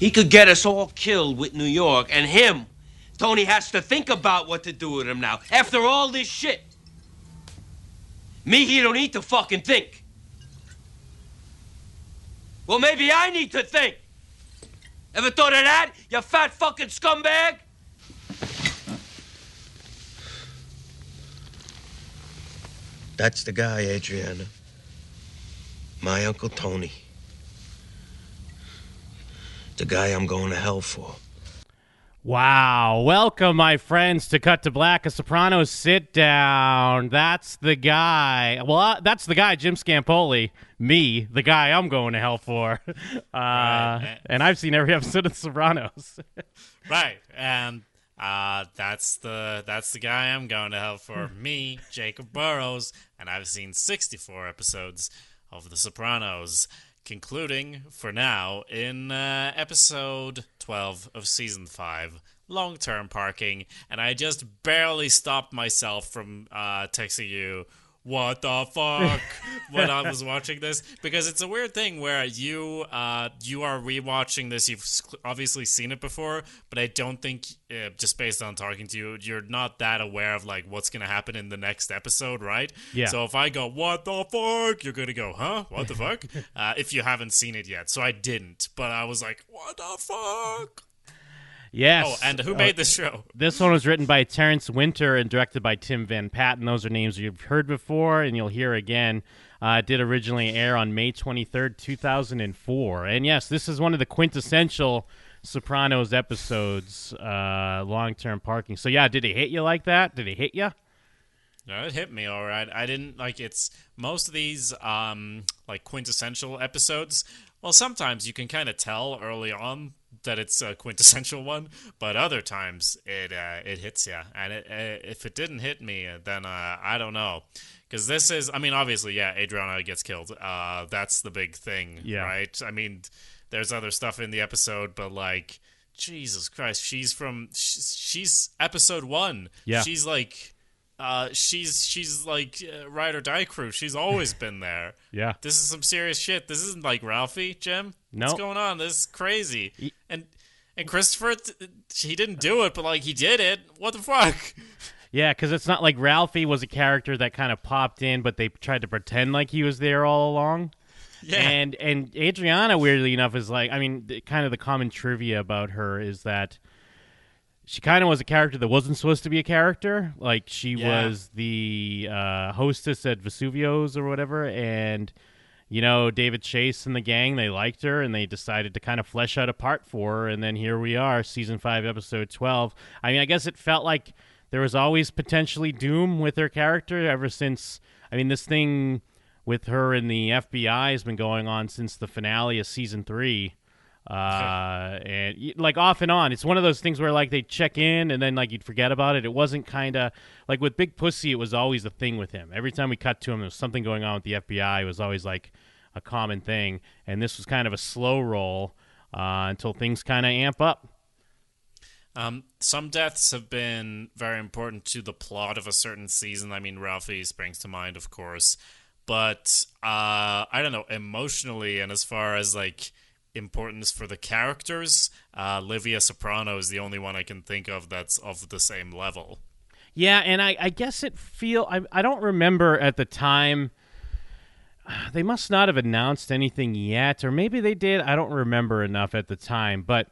He could get us all killed with New York, and him, Tony has to think about what to do with him now. After all this shit. Me, he don't need to fucking think. Well, maybe I need to think. Ever thought of that, you fat fucking scumbag? That's the guy, Adriana. My Uncle Tony. The guy I'm going to hell for. Wow. Welcome, my friends, to Cut to Black, a Sopranos sit down. That's the guy. Well, uh, that's the guy, Jim Scampoli. Me, the guy I'm going to hell for. Uh, Right. And I've seen every episode of The Sopranos. Right, and uh, that's the that's the guy I'm going to hell for. Hmm. Me, Jacob Burrows, and I've seen 64 episodes of The Sopranos, concluding for now in uh, episode 12 of season five. Long term parking, and I just barely stopped myself from uh, texting you, what the fuck, when I was watching this. Because it's a weird thing where you uh, you are rewatching this, you've obviously seen it before, but I don't think, uh, just based on talking to you, you're not that aware of like what's going to happen in the next episode, right? Yeah. So if I go, what the fuck, you're going to go, huh? What the fuck? uh, if you haven't seen it yet. So I didn't, but I was like, what the fuck? Yes. Oh, and who made this show? This one was written by Terrence Winter and directed by Tim Van Patten. Those are names you've heard before and you'll hear again. Uh, it did originally air on May 23rd, 2004. And yes, this is one of the quintessential Sopranos episodes, uh, long term parking. So, yeah, did it hit you like that? Did it hit you? No, it hit me all right. I didn't like it's most of these um like quintessential episodes. Well, sometimes you can kind of tell early on that it's a quintessential one, but other times it uh, it hits you. And it, uh, if it didn't hit me, then uh, I don't know. Because this is, I mean, obviously, yeah, Adriana gets killed. Uh, that's the big thing, Yeah. right? I mean, there's other stuff in the episode, but like, Jesus Christ, she's from, she's, she's episode one. Yeah. She's like, uh, she's she's like uh, ride or die crew. She's always been there. Yeah. This is some serious shit. This isn't like Ralphie, Jim. No. What's going on? This is crazy. And and Christopher, he didn't do it, but like he did it. What the fuck? Yeah, because it's not like Ralphie was a character that kind of popped in, but they tried to pretend like he was there all along. Yeah. And and Adriana, weirdly enough, is like I mean, the, kind of the common trivia about her is that she kind of was a character that wasn't supposed to be a character. Like she Yeah. was the uh, hostess at Vesuvio's or whatever, and you know David Chase and the gang they liked her, and they decided to kind of flesh out a part for her, and then here we are, season five, episode twelve. I mean, I guess it felt like there was always potentially doom with her character ever since. I mean, this thing with her and the FBI has been going on since the finale of season three. Uh, and like off and on, it's one of those things where like they check in and then like you'd forget about it. It wasn't kind of like with Big Pussy. It was always a thing with him. Every time we cut to him, there was something going on with the FBI. It was always like a common thing. And this was kind of a slow roll uh, until things kind of amp up. Um, some deaths have been very important to the plot of a certain season. I mean, Ralphie springs to mind, of course, but uh, I don't know emotionally and as far as like importance for the characters, uh, Livia Soprano is the only one I can think of that's of the same level. Yeah, and I, I guess it feel I, I don't remember at the time. They must not have announced anything yet, or maybe they did. I don't remember enough at the time, but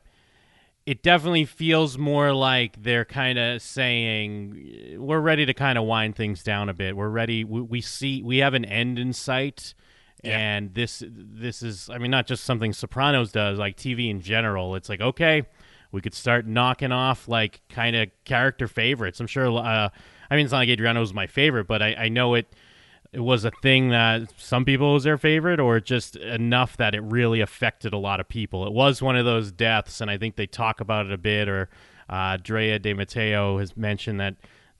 it definitely feels more like they're kind of saying we're ready to kind of wind things down a bit. We're ready. We, we see we have an end in sight, And this this is. I mean, not just something Sopranos does, like TV in general. It's like okay, we could start knocking off like kind of character favorites. I'm sure. Uh, I mean, it's not like Adriana was my favorite, but I, I know it. It was a thing that some people was their favorite, or just enough that it really affected a lot of people. It was one of those deaths, and I think they talk about it a bit. Or uh, Drea De Matteo has mentioned that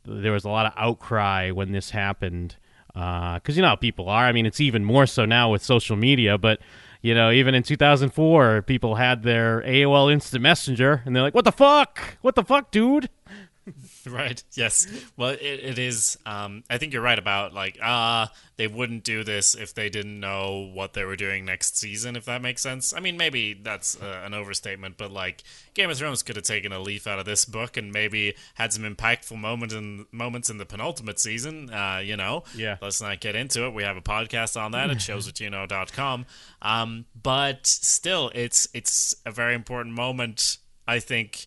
there was a lot of outcry when this happened Uh, because you know how people are. I mean, it's even more so now with social media, but you know, even in 2004, people had their AOL Instant Messenger, and they're like, "What the fuck? What the fuck, dude?" right. Yes. Well, it, it is. Um, I think you're right about like ah, uh, they wouldn't do this if they didn't know what they were doing next season. If that makes sense. I mean, maybe that's uh, an overstatement, but like Game of Thrones could have taken a leaf out of this book and maybe had some impactful moments in moments in the penultimate season. Uh, you know. Yeah. Let's not get into it. We have a podcast on that at showswhatyouknow.com. Um, but still, it's it's a very important moment. I think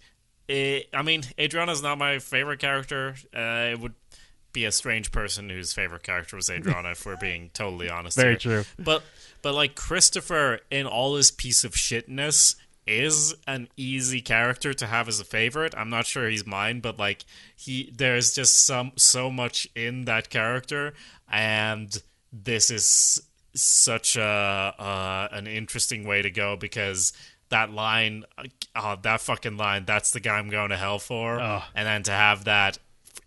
it, I mean, Adriana's not my favorite character. Uh, it would be a strange person whose favorite character was Adriana, if we're being totally honest. Very here. true. But but like Christopher, in all his piece of shitness, is an easy character to have as a favorite. I'm not sure he's mine, but like he, there's just some so much in that character, and this is such a uh, an interesting way to go because that line, oh, that fucking line, that's the guy I'm going to hell for. Oh. And then to have that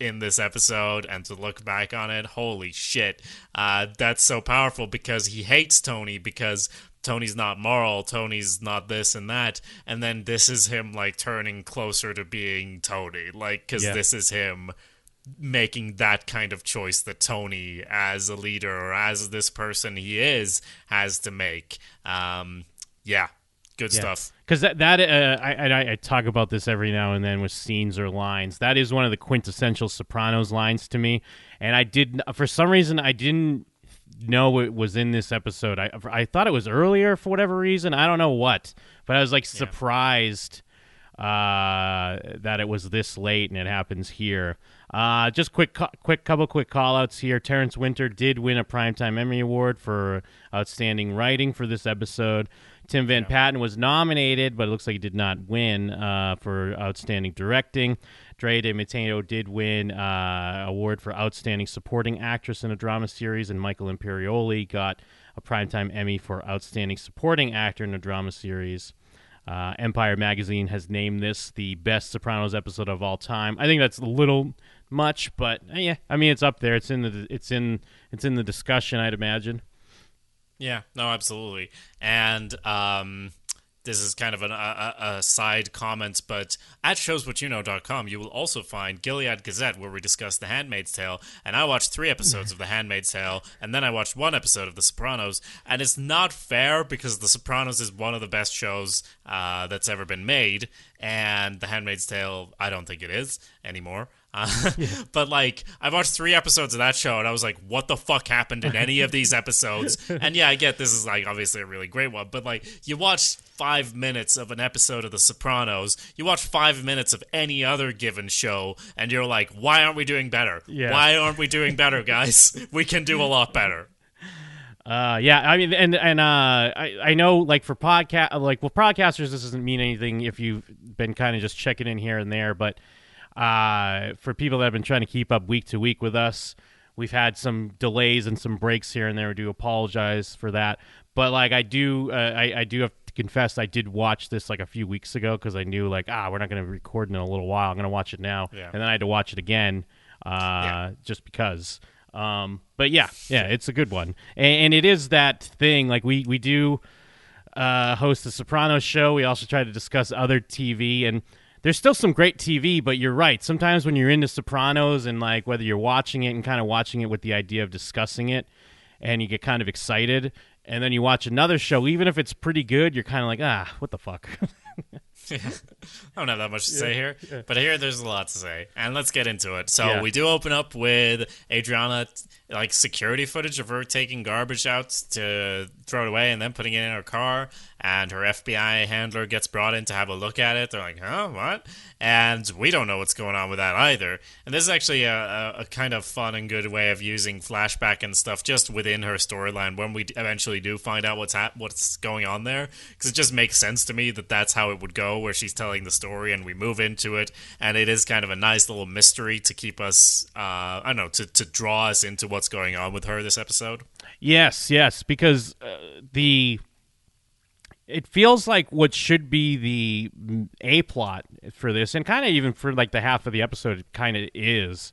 in this episode and to look back on it, holy shit. Uh, that's so powerful because he hates Tony because Tony's not moral, Tony's not this and that. And then this is him like turning closer to being Tony. Like, because Yeah. this is him making that kind of choice that Tony, as a leader or as this person he is, has to make. Um, yeah, good stuff. Because that that uh, I, I I talk about this every now and then with scenes or lines. That is one of the quintessential Sopranos lines to me. And I did for some reason I didn't know it was in this episode. I I thought it was earlier for whatever reason. I don't know what, but I was like surprised uh, that it was this late and it happens here. Uh, just quick, quick couple quick call outs here. Terrence Winter did win a Primetime Emmy Award for outstanding writing for this episode. Tim Van Patten was nominated, but it looks like he did not win uh, for outstanding directing. Drea De Matteo did win uh, award for outstanding supporting actress in a drama series, and Michael Imperioli got a Primetime Emmy for outstanding supporting actor in a drama series. Uh, Empire Magazine has named this the best Sopranos episode of all time. I think that's a little much, but uh, yeah, I mean it's up there. It's in the it's in it's in the discussion. I'd imagine. Yeah, no, absolutely. And um, this is kind of an, a, a side comment, but at showswhatyouknow.com, you will also find Gilead Gazette, where we discuss The Handmaid's Tale. And I watched three episodes of The Handmaid's Tale, and then I watched one episode of The Sopranos. And it's not fair because The Sopranos is one of the best shows uh, that's ever been made, and The Handmaid's Tale, I don't think it is anymore. Uh, But like, I watched three episodes of that show, and I was like, "What the fuck happened in any of these episodes?" and yeah, I get this is like obviously a really great one, but like, you watch five minutes of an episode of The Sopranos, you watch five minutes of any other given show, and you're like, "Why aren't we doing better? Yeah. Why aren't we doing better, guys? we can do a lot better." Uh, yeah, I mean, and and uh, I I know like for podcast like well podcasters this doesn't mean anything if you've been kind of just checking in here and there, but uh, for people that have been trying to keep up week to week with us, we've had some delays and some breaks here and there. We do apologize for that, but like I do, uh, I I do have to confess I did watch this like a few weeks ago because I knew like ah we're not going to record in a little while. I'm going to watch it now, Yeah. and then I had to watch it again uh, just because. Um, but yeah, yeah, it's a good one, and, and it is that thing. Like we we do uh, host the Sopranos show. We also try to discuss other TV, and there's still some great TV. But you're right. Sometimes when you're into Sopranos, and like whether you're watching it and kind of watching it with the idea of discussing it, and you get kind of excited, and then you watch another show, even if it's pretty good, you're kind of like, ah, what the fuck. I don't have that much to say here, but here there's a lot to say, and let's get into it. So Yeah. we do open up with Adriana, like security footage of her taking garbage out to throw it away, and then putting it in her car. And her FBI handler gets brought in to have a look at it. They're like, "Huh, what?" And we don't know what's going on with that either. And this is actually a, a, a kind of fun and good way of using flashback and stuff just within her storyline when we eventually do find out what's hap- what's going on there, because it just makes sense to me that that's how it would go, where she's telling the story and we move into it, and it is kind of a nice little mystery to keep us, uh, I don't know, to to draw us into what's going on with her this episode. Yes, yes, because uh, the it feels like what should be the a plot for this, and kind of even for like the half of the episode, it kind of is,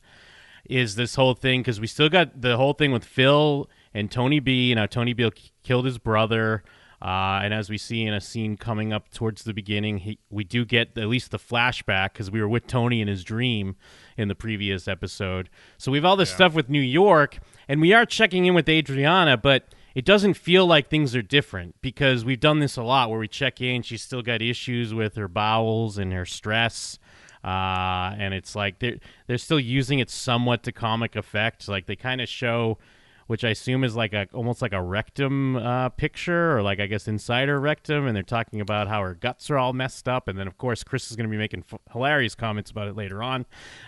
is this whole thing because we still got the whole thing with Phil and Tony B. You know, Tony B killed his brother. Uh, and as we see in a scene coming up towards the beginning, he, we do get at least the flashback because we were with Tony in his dream in the previous episode. So we have all this Yeah. stuff with New York, and we are checking in with Adriana, but it doesn't feel like things are different because we've done this a lot where we check in. She's still got issues with her bowels and her stress. Uh, and it's like they're they're still using it somewhat to comic effect. Like they kind of show, which I assume is like a almost like a rectum uh, picture, or like I guess inside her rectum, and they're talking about how her guts are all messed up. And then of course Chris is going to be making f- hilarious comments about it later on.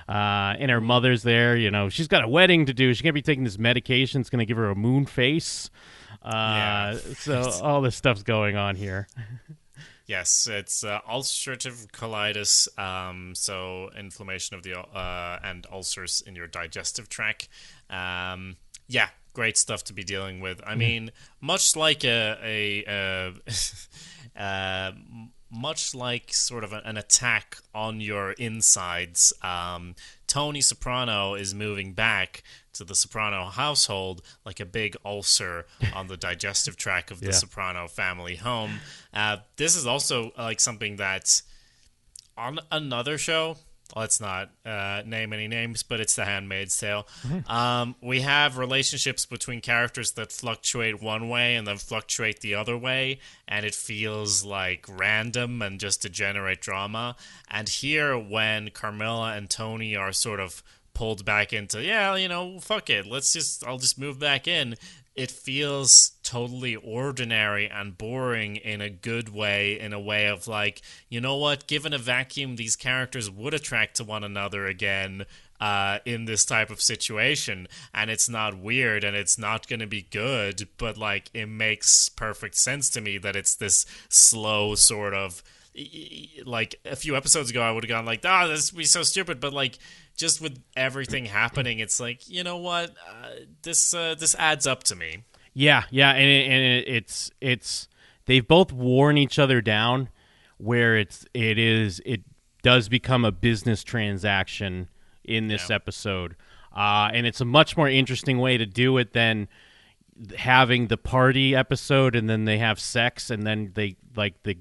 Uh, and her mother's there. You know, she's got a wedding to do. She's going to be taking this medication. It's going to give her a moon face. Uh, Yeah. so all this stuff's going on here. Yes, it's uh, ulcerative colitis, um, so inflammation of the uh, and ulcers in your digestive tract. Um, yeah, great stuff to be dealing with. I mean, much like a a, a uh, much like sort of an attack on your insides. Um, Tony Soprano is moving back to the Soprano household like a big ulcer on the digestive tract of the Yeah. Soprano family home. Uh, this is also uh, like something that on another show. Let's not uh, name any names, but it's The Handmaid's Tale. Um, we have relationships between characters that fluctuate one way and then fluctuate the other way, and it feels like random and just to generate drama. And here, when Carmela and Tony are sort of pulled back into, yeah, you know, fuck it, let's just, I'll just move back in it feels totally ordinary and boring in a good way in a way of like you know what? Given a vacuum these characters would attract to one another again uh, in this type of situation. And it's not weird and it's not going to be good but like it makes perfect sense to me that it's this slow sort of like a few episodes ago i would have gone like ah this would be so stupid but like just with everything happening it's like you know what? Uh, this uh, this adds up to me. Yeah, yeah, and it, and it, it's it's they've both worn each other down, where it's it is it does become a business transaction in this Yeah. episode, uh, and it's a much more interesting way to do it than having the party episode and then they have sex and then they like the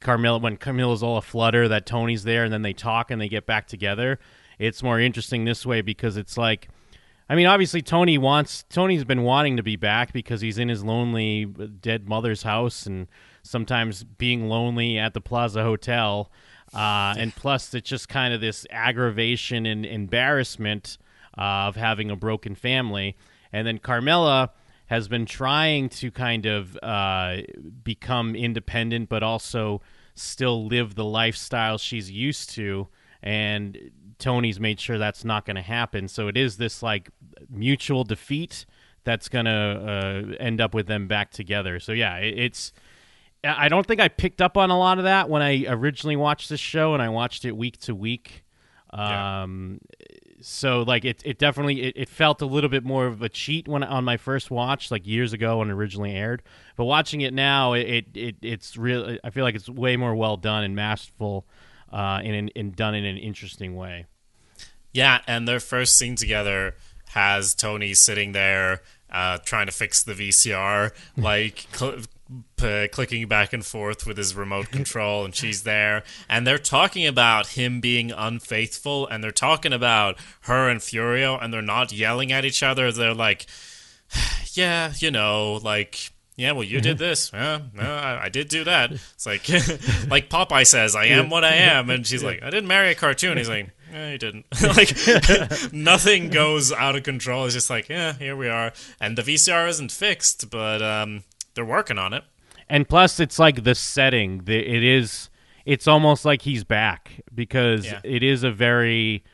Carmela when Carmela's all a flutter that Tony's there and then they talk and they get back together. It's more interesting this way because it's like I mean obviously Tony wants Tony's been wanting to be back because he's in his lonely dead mother's house and sometimes being lonely at the Plaza Hotel. Uh, and plus it's just kind of this aggravation and embarrassment uh, of having a broken family. And then Carmela has been trying to kind of uh, become independent, but also still live the lifestyle she's used to. And Tony's made sure that's not going to happen. So it is this like mutual defeat that's going to uh, end up with them back together. So yeah, it, it's. I don't think I picked up on a lot of that when I originally watched this show, and I watched it week to week. Yeah. So like it, it definitely it, it felt a little bit more of a cheat when on my first watch, like years ago when it originally aired. But watching it now, it, it, it it's real. I feel like it's way more well done and masterful, uh, and, and done in an interesting way. Yeah, and their first scene together has Tony sitting there uh, trying to fix the VCR, like cl- p- clicking back and forth with his remote control, and she's there. And they're talking about him being unfaithful, and they're talking about her and Furio, and they're not yelling at each other. They're like, yeah, you know, like. Yeah, well, you did this. Yeah, no, I, did do that. It's like, like Popeye says, "I am what I am," and she's like, "I didn't marry a cartoon." He's like, "Yeah, you didn't." like, nothing goes out of control. It's just like, yeah, here we are, and the VCR isn't fixed, but um, they're working on it. And plus, it's like the setting. The, it is. It's almost like he's back because Yeah. it is a very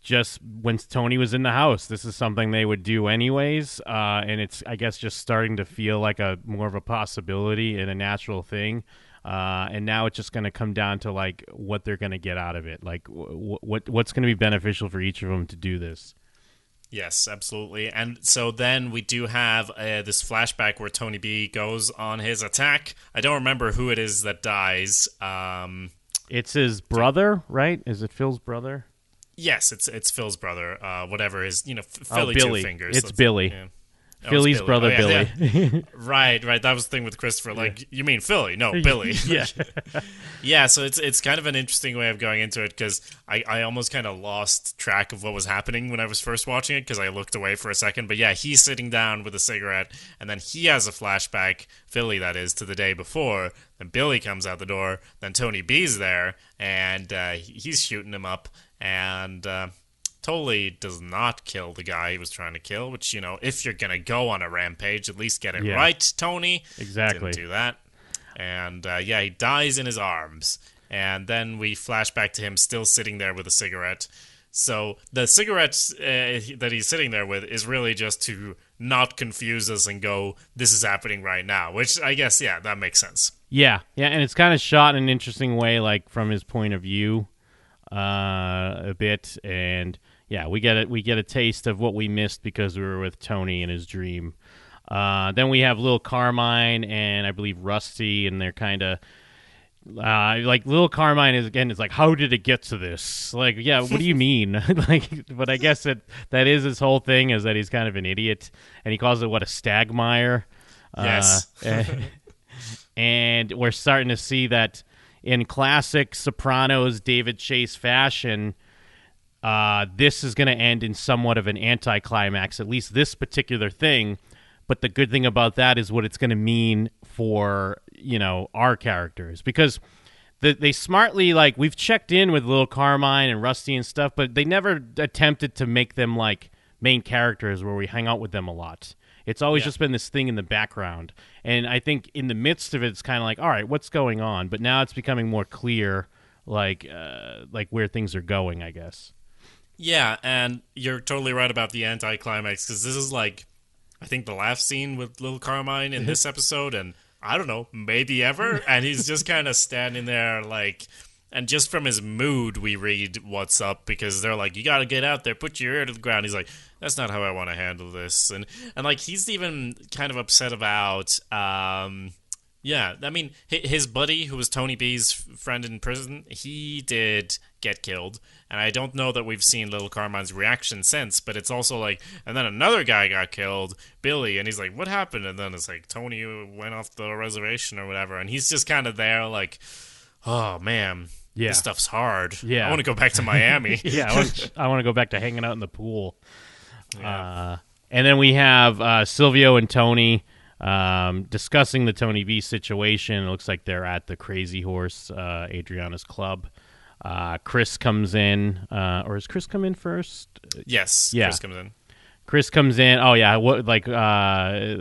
just when Tony was in the house. This is something they would do anyways, uh, and it's I guess just starting to feel like a more of a possibility and a natural thing. Uh, and now it's just going to come down to like what they're going to get out of it, like w- what what's going to be beneficial for each of them to do this. Yes, absolutely. And so then we do have uh, this flashback where Tony B goes on his attack. I don't remember who it is that dies. Um, It's his brother, right? Is it Phil's brother? yes, it's it's Phil's brother. Uh, whatever his you know F- Oh, Philly Billy. two fingers. It's Billy. yeah. Philly's Billy. brother Oh, yeah, Billy. yeah. Right, right. That was the thing with Christopher. Like, you mean Philly? No, Billy. yeah. yeah. So it's it's kind of an interesting way of going into it because I, I almost kind of lost track of what was happening when I was first watching it because I looked away for a second. But yeah, he's sitting down with a cigarette, and then he has a flashback, Philly that is, to the day before. Then Billy comes out the door. Then Tony B's there, and uh, he's shooting him up, and. Uh, totally does not kill the guy he was trying to kill, which, you know, if you're going to go on a rampage, at least get it Yeah. right, Tony. Exactly. Didn't do that. And uh, yeah, he dies in his arms. And then we flash back to him still sitting there with a cigarette. So the cigarette uh, that he's sitting there with is really just to not confuse us and go, this is happening right now, which I guess, yeah, that makes sense. Yeah, yeah, and it's kind of shot in an interesting way, like from his point of view, uh, a bit, and yeah, we get it. We get a taste of what we missed because we were with Tony in his dream. Uh, then we have Lil Carmine and I believe Rusty, and they're kind of uh, like Lil Carmine is again. It's like, how did it get to this? Like, yeah, what do you mean? like, but I guess that that is his whole thing is that he's kind of an idiot, and he calls it what a stagmire. Yes. Uh, and we're starting to see that in classic Sopranos David Chase fashion. Uh, this is going to end in somewhat of an anticlimax, at least this particular thing. But the good thing about that is what it's going to mean for you know our characters because the, they smartly like we've checked in with Lil Carmine and Rusty and stuff, but they never attempted to make them like main characters where we hang out with them a lot. It's always Yeah. just been this thing in the background, and I think in the midst of it, it's kind of like, all right, what's going on? But now it's becoming more clear, like uh, like where things are going. I guess. Yeah, and you're totally right about the anticlimax because this is like, I think the last scene with Little Carmine in this episode, and I don't know, maybe ever. And he's just kind of standing there like, and just from his mood, we read what's up because they're like, you got to get out there, put your ear to the ground. He's like, that's not how I want to handle this, and and like he's even kind of upset about. um yeah, I mean, his buddy, who was Tony B's friend in prison, he did get killed, and I don't know that we've seen Little Carmine's reaction since. But it's also like, and then another guy got killed, Billy, and he's like, "What happened?" And then it's like Tony went off the reservation or whatever, and he's just kind of there, like, "Oh man, Yeah. this stuff's hard. Yeah. I want to go back to Miami." yeah, I want, I want to go back to hanging out in the pool. Uh, and then we have uh, Silvio and Tony um, discussing the Tony B situation. It looks like they're at the Crazy Horse, uh, Adriana's club. Uh, Chris comes in, uh, or does Chris come in first? yes, Yeah. Chris comes in. Chris comes in. Oh yeah, what like uh,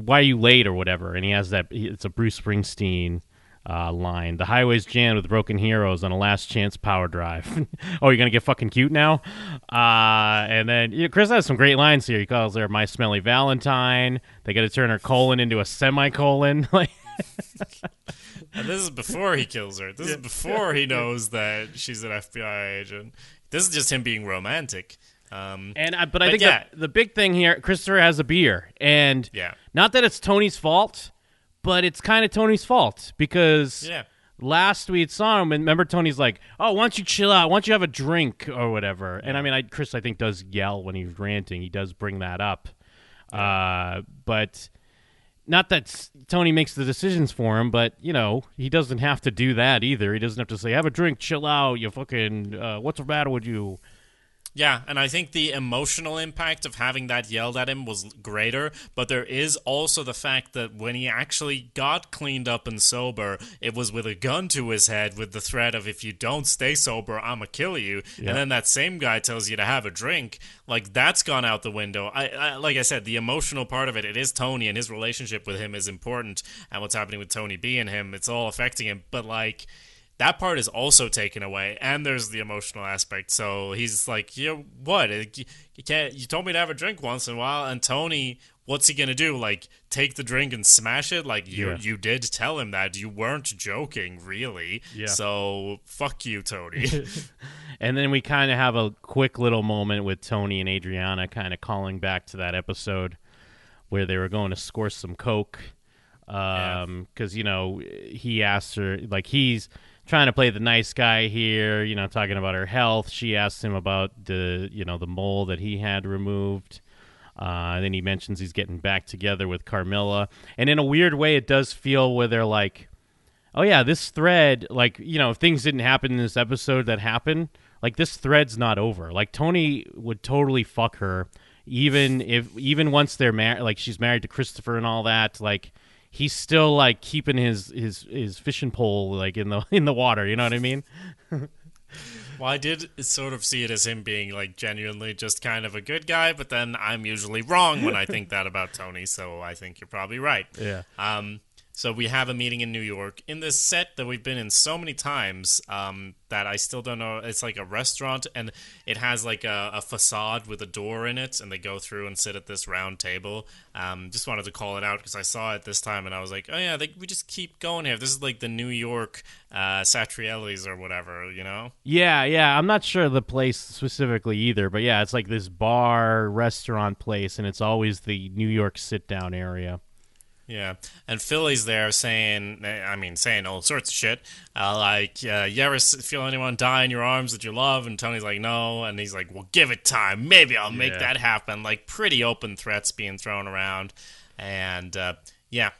why are you late or whatever? And he has that. It's a Bruce Springsteen uh, line. The highway's jammed with broken heroes on a last chance power drive. oh, you're gonna get fucking cute now? Uh, and then you know, Chris has some great lines here. He calls her my smelly Valentine. They got to turn her colon into a semicolon. Like And this is before he kills her. This is before he knows that she's an FBI agent. This is just him being romantic. Um, And I, but I But think yeah. the, the big thing here, Christopher has a beer, and Yeah. not that it's Tony's fault, but it's kind of Tony's fault because Yeah. last we saw him, and remember Tony's like, "Oh, why don't you chill out? Why don't you have a drink or whatever?" And I mean, I, Chris, I think does yell when he's ranting. He does bring that up, uh, but not that Tony makes the decisions for him, but you know he doesn't have to do that either. He doesn't have to say, "Have a drink, chill out." You fucking, uh, what's the matter with you? Yeah, and I think the emotional impact of having that yelled at him was greater, but there is also the fact that when he actually got cleaned up and sober, it was with a gun to his head with the threat of if you don't stay sober, I'ma kill you. Yeah. And then that same guy tells you to have a drink. Like that's gone out the window. I, I like I said, the emotional part of it, it is Tony and his relationship with him is important and what's happening with Tony B and him, it's all affecting him, but like that part is also taken away and there's the emotional aspect. So he's like you know what? You can't you told me to have a drink once in a while and tony what's he gonna do? Like take the drink and smash it? Like you Yeah. you did tell him that. You weren't joking really. Yeah. so fuck you tony. And then we kind of have a quick little moment with Tony and Adriana kind of calling back to that episode where they were going to score some coke. Um, cuz you know, he asked her like he's trying to play the nice guy here, you know, talking about her health. She asks him about the, you know, the mole that he had removed. Uh, then he mentions he's getting back together with Carmela, and in a weird way, it does feel where they're like, "Oh yeah, this thread, like you know, if things didn't happen in this episode that happened, like this thread's not over. Like Tony would totally fuck her, even if even once they're married, like she's married to Christopher and all that, like." He's still like keeping his, his his fishing pole like in the in the water. You know what I mean? Well, I did sort of see it as him being like genuinely just kind of a good guy, but then I'm usually wrong when I think that about Tony, so I think you're probably right. Yeah. Um, so we have a meeting in New York in this set that we've been in so many times um, that I still don't know. It's like a restaurant, and it has like a, a facade with a door in it, and they go through and sit at this round table. Um, just wanted to call it out because I saw it this time, and I was like, oh yeah, they, we just keep going here. This is like the New York uh, Satriale's or whatever, you know? Yeah, yeah. I'm not sure the place specifically either, but yeah, it's like this bar restaurant place, and it's always the New York sit down area. Yeah, and Philly's there saying, I mean, saying all sorts of shit, uh, like, uh, "You ever feel anyone die in your arms that you love?" And Tony's like, "No," and he's like, "Well, give it time. Maybe I'll make Yeah. that happen." Like, pretty open threats being thrown around, and uh, yeah,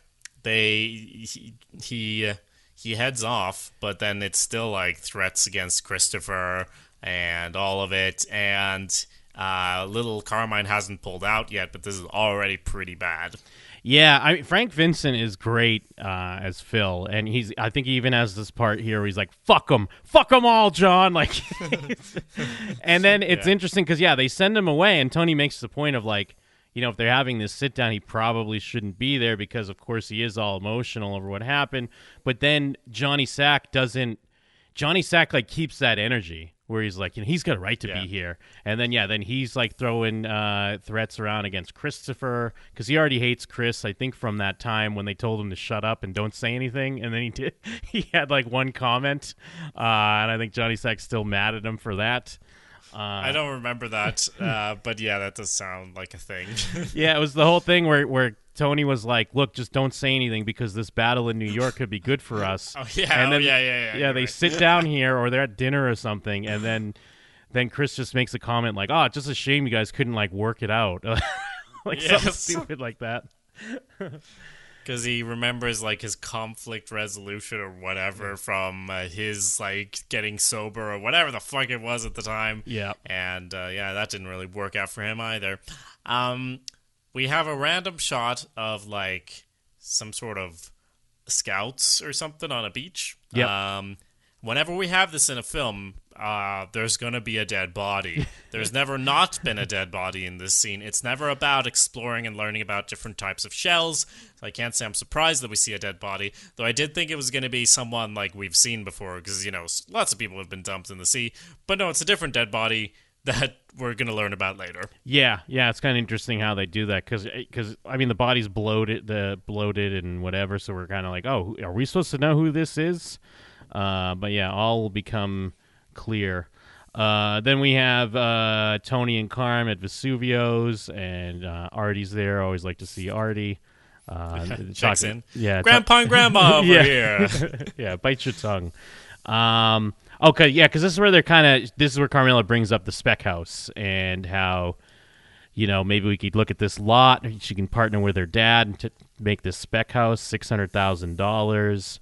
they he he, uh, he heads off, but then it's still like threats against Christopher and all of it, and. Uh, little Carmine hasn't pulled out yet, but this is already pretty bad. Yeah, I mean, Frank Vincent is great uh, as Phil, and he's. I think he even has this part here where he's like, "Fuck them, fuck them all, John." Like, and then it's Yeah. interesting because yeah, they send him away, and Tony makes the point of like, you know, if they're having this sit down, he probably shouldn't be there because, of course, he is all emotional over what happened. But then Johnny Sack doesn't. Johnny Sack like keeps that energy where he's like, you know, he's got a right to Yeah. be here, and then yeah, then he's like throwing uh, threats around against Christopher because he already hates Chris. I think from that time when they told him to shut up and don't say anything, and then he did. He had like one comment, uh, and I think Johnny Sack's still mad at him for that. Uh, I don't remember that, uh, but yeah, that does sound like a thing. yeah, it was the whole thing where where Tony was like, "Look, just don't say anything because this battle in New York could be good for us." Oh, yeah, and oh, yeah, yeah, yeah, Yeah, they right. sit down here or they're at dinner or something, and then then Chris just makes a comment like, "Oh, it's just a shame you guys couldn't like work it out." like something stupid like that. Because he remembers like his conflict resolution or whatever from uh, his like getting sober or whatever the fuck it was at the time. Yeah. and uh, yeah, that didn't really work out for him either. Um, we have a random shot of like some sort of scouts or something on a beach. Yep. Um, whenever we have this in a film, uh, there's gonna be a dead body. There's never not been a dead body in this scene. It's never about exploring and learning about different types of shells. So I can't say I'm surprised that we see a dead body, though I did think it was gonna be someone like we've seen before, because you know lots of people have been dumped in the sea. But no, it's a different dead body that we're gonna learn about later. Yeah, yeah, it's kind of interesting how they do that because I mean the body's bloated, the bloated and whatever. So we're kind of like, oh, are we supposed to know who this is? Uh, but yeah, all become clear. Uh, then we have uh, Tony and Carm at Vesuvio's, and uh, Artie's there. Always like to see Artie. Uh, Checks in. Yeah, Grandpa and Grandma over Yeah. here. yeah, bite your tongue. Um, okay, yeah, because this is where they're kind of. This is where Carmela brings up the spec house and how, you know, maybe we could look at this lot. She can partner with her dad to make this spec house six hundred thousand dollars.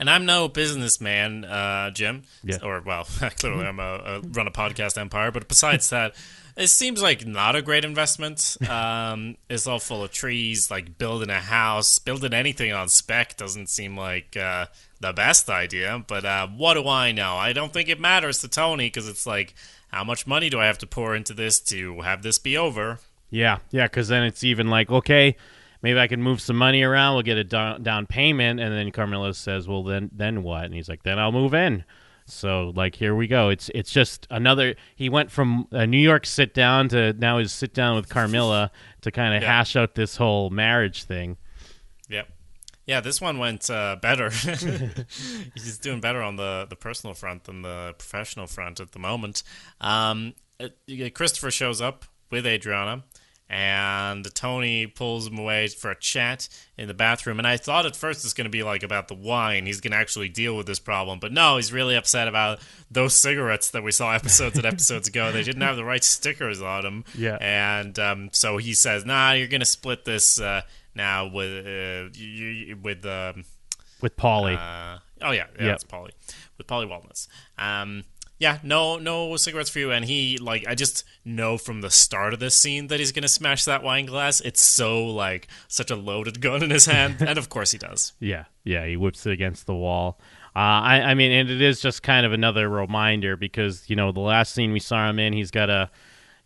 And I'm no businessman, uh, Jim. Yeah. Or well, clearly I'm a, a run a podcast empire. But besides that, it seems like not a great investment. Um, it's all full of trees. Like building a house, building anything on spec doesn't seem like uh, the best idea. But uh, what do I know? I don't think it matters to Tony because it's like, how much money do I have to pour into this to have this be over? Yeah, yeah, because then it's even like okay. Maybe I can move some money around. We'll get a down, down payment, and then Carmela says, "Well, then, then what?" And he's like, "Then I'll move in." So, like, here we go. It's it's just another. He went from a New York sit down to now his sit down with Carmela to kind of Yeah. hash out this whole marriage thing. Yep. Yeah, this one went uh, better. He's doing better on the, the personal front than the professional front at the moment. Um, uh, Christopher shows up with Adriana, and Tony pulls him away for a chat in the bathroom. And I thought at first it's going to be like about the wine. He's going to actually deal with this problem. But no, he's really upset about those cigarettes that we saw episodes and episodes ago. They didn't have the right stickers on them. Yeah. And um, so he says, nah, you're going to split this uh, now with, uh, you, you- with um, with Paulie. uh, oh yeah, yeah, Yep. it's Paulie with Paulie Walnuts. Um, yeah, no, no cigarettes for you. And he like, I just know from the start of this scene that he's gonna smash that wine glass. It's so like such a loaded gun in his hand, and of course he does. Yeah, yeah, he whips it against the wall. Uh, I, I mean, and it is just kind of another reminder because you know the last scene we saw him in, he's got a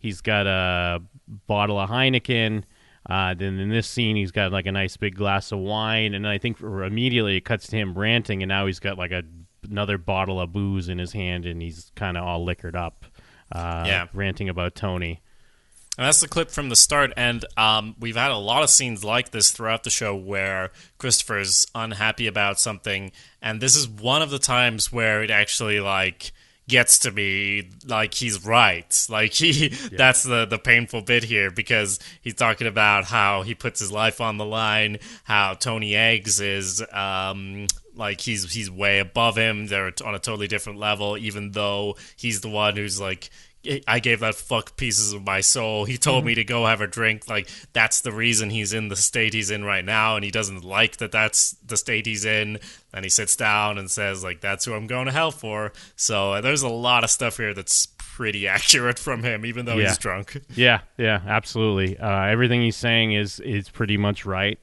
he's got a bottle of Heineken. Uh, then in this scene, he's got like a nice big glass of wine, and I think immediately it cuts to him ranting, and now he's got like a another bottle of booze in his hand, and he's kind of all liquored up, uh, Yeah. ranting about Tony. And that's the clip from the start, and um, we've had a lot of scenes like this throughout the show where Christopher's unhappy about something, and this is one of the times where it actually like gets to me like he's right. Like he that's the the painful bit here because he's talking about how he puts his life on the line, how Tony Eggs is um like he's he's way above him. They're on a totally different level, even though he's the one who's like I gave that fuck pieces of my soul. He told me to go have a drink. Like that's the reason he's in the state he's in right now, and he doesn't like that. That's the state he's in. And he sits down and says, like, "That's who I'm going to hell for." So uh, there's a lot of stuff here that's pretty accurate from him, even though Yeah. he's drunk. Yeah, yeah, absolutely. Uh, everything he's saying is is pretty much right.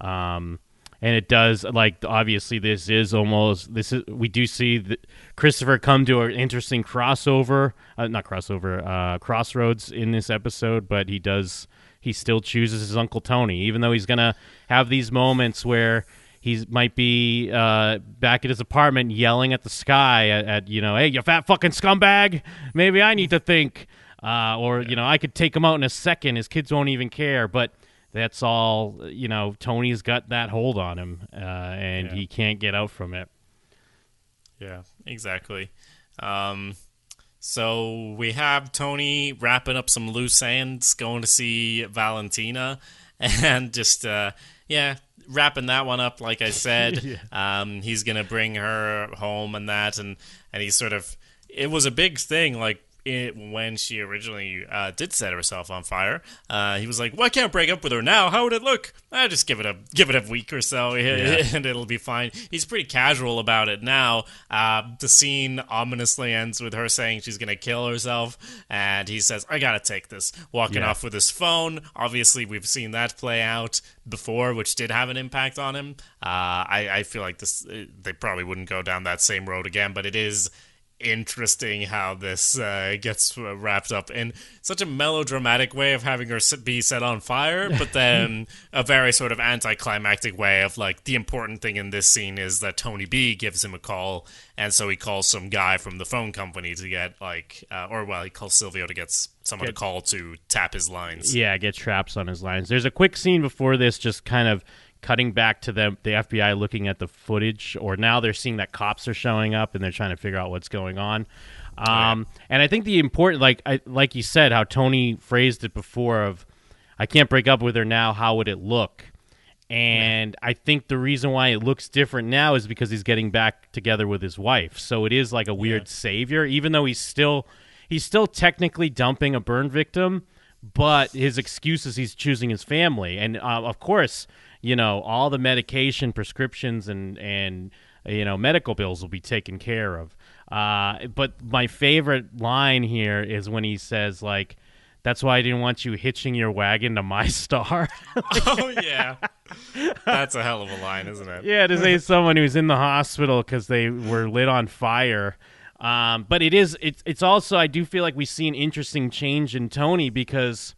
Um, and it does like obviously this is almost this is we do see the, Christopher come to an interesting crossover, uh, not crossover, uh, crossroads in this episode, but he does he still chooses his uncle Tony, even though he's gonna have these moments where he might be uh, back at his apartment yelling at the sky at, at you know, hey, you fat fucking scumbag. Maybe I need to think, uh, or you know, I could take him out in a second. His kids won't even care, but. That's all, you know. Tony's got that hold on him, uh, and Yeah. he can't get out from it. Yeah, exactly. Um, so we have Tony wrapping up some loose ends, going to see Valentina, and just uh, yeah, wrapping that one up. Like I said, um, he's gonna bring her home and that, and and he sort of it was a big thing. Like it, when she originally uh, did set herself on fire, uh, he was like, "Why can't I break up with her now? How would it look? I just give it a give it a week or so, and it'll be fine." He's pretty casual about it now. Uh, the scene ominously ends with her saying she's gonna kill herself, and he says, "I gotta take this." Walking Yeah. off with his phone. Obviously, we've seen that play out before, which did have an impact on him. Uh, I, I feel like this they probably wouldn't go down that same road again, but it is interesting how this uh, gets uh, wrapped up in such a melodramatic way of having her be set on fire, but then a very sort of anticlimactic way of like the important thing in this scene is that Tony B gives him a call, and so he calls some guy from the phone company to get like, uh, or well, he calls Silvio to get someone to call to tap his lines. Yeah, get traps on his lines. There's a quick scene before this, just kind of cutting back to them, the FBI looking at the footage, or now they're seeing that cops are showing up and they're trying to figure out what's going on. Um, And I think the important, like I, like you said, how Tony phrased it before of, I can't break up with her now. How would it look? And I think the reason why it looks different now is because he's getting back together with his wife. So it is like a weird savior, even though he's still he's still technically dumping a burn victim, but his excuse is he's choosing his family. And uh, of course, you know, all the medication, prescriptions, and and you know medical bills will be taken care of. Uh, but my favorite line here is when he says like. That's why I didn't want you hitching your wagon to my star. oh yeah, that's a hell of a line, isn't it? Yeah, to say someone who's in the hospital because they were lit on fire. Um, but it is it's it's also I do feel like we see an interesting change in Tony because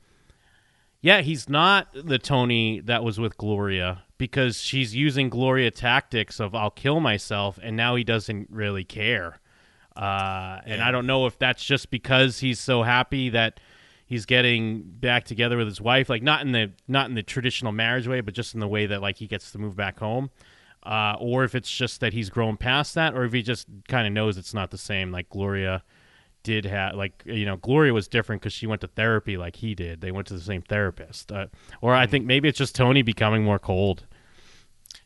yeah, he's not the Tony that was with Gloria because she's using Gloria tactics of I'll kill myself and now he doesn't really care. Uh, and I don't know if that's just because he's so happy that he's getting back together with his wife, like not in the not in the traditional marriage way, but just in the way that like he gets to move back home, uh, or if it's just that he's grown past that, or if he just kind of knows it's not the same. Like Gloria did have like you know Gloria was different because she went to therapy like he did. They went to the same therapist, uh, or I think maybe it's just Tony becoming more cold.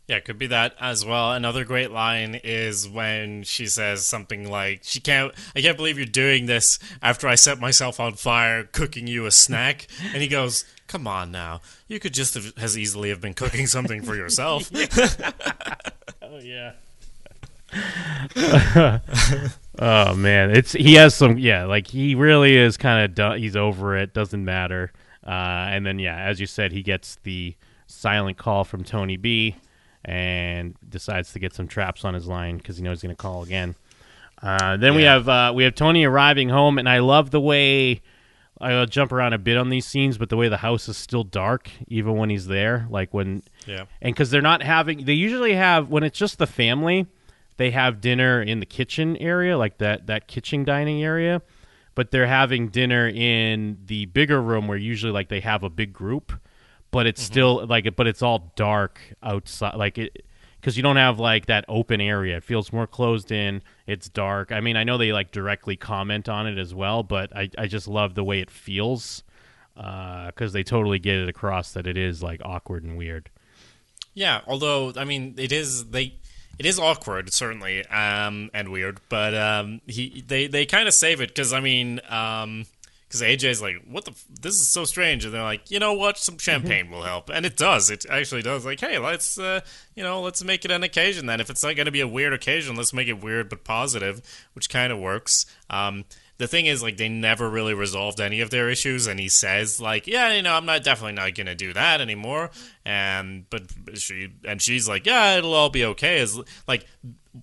Yeah, it could be that as well. Another great line is when she says something like, "She can't. I can't believe you're doing this after I set myself on fire cooking you a snack." and he goes, "Come on now, you could just have, as easily have been cooking something for yourself." oh yeah. Oh man, it's he has some yeah, like he really is kind of he's over it, doesn't matter. Uh, and then yeah, as you said, he gets the silent call from Tony B, and decides to get some traps on his line because he knows he's going to call again. Uh, then we have uh, we have Tony arriving home, and I love the way I'll jump around a bit on these scenes, but the way the house is still dark even when he's there, like when yeah, and because they're not having they usually have when it's just the family they have dinner in the kitchen area like that that kitchen dining area but they're having dinner in the bigger room where usually like they have a big group but it's mm-hmm. still like but it's all dark outside like it because you don't have like that open area it feels more closed in it's dark i mean i know they like directly comment on it as well but i, I just love the way it feels uh, because they totally get it across that it is like awkward and weird yeah. Although, I mean, it is they. It is awkward, certainly, um, and weird, but um, he they they kind of save it because I mean, um, because AJ's like, "What the? F- this is so strange," and they're like, "You know what? Some champagne will help," and it does. It actually does. Like, hey, let's uh, you know, let's make it an occasion then. If it's not going to be a weird occasion, let's make it weird but positive, which kind of works. Um, the thing is, like, they never really resolved any of their issues, and he says, like, yeah, you know, I'm not definitely not gonna do that anymore. And but she and she's like, yeah, it'll all be okay. As like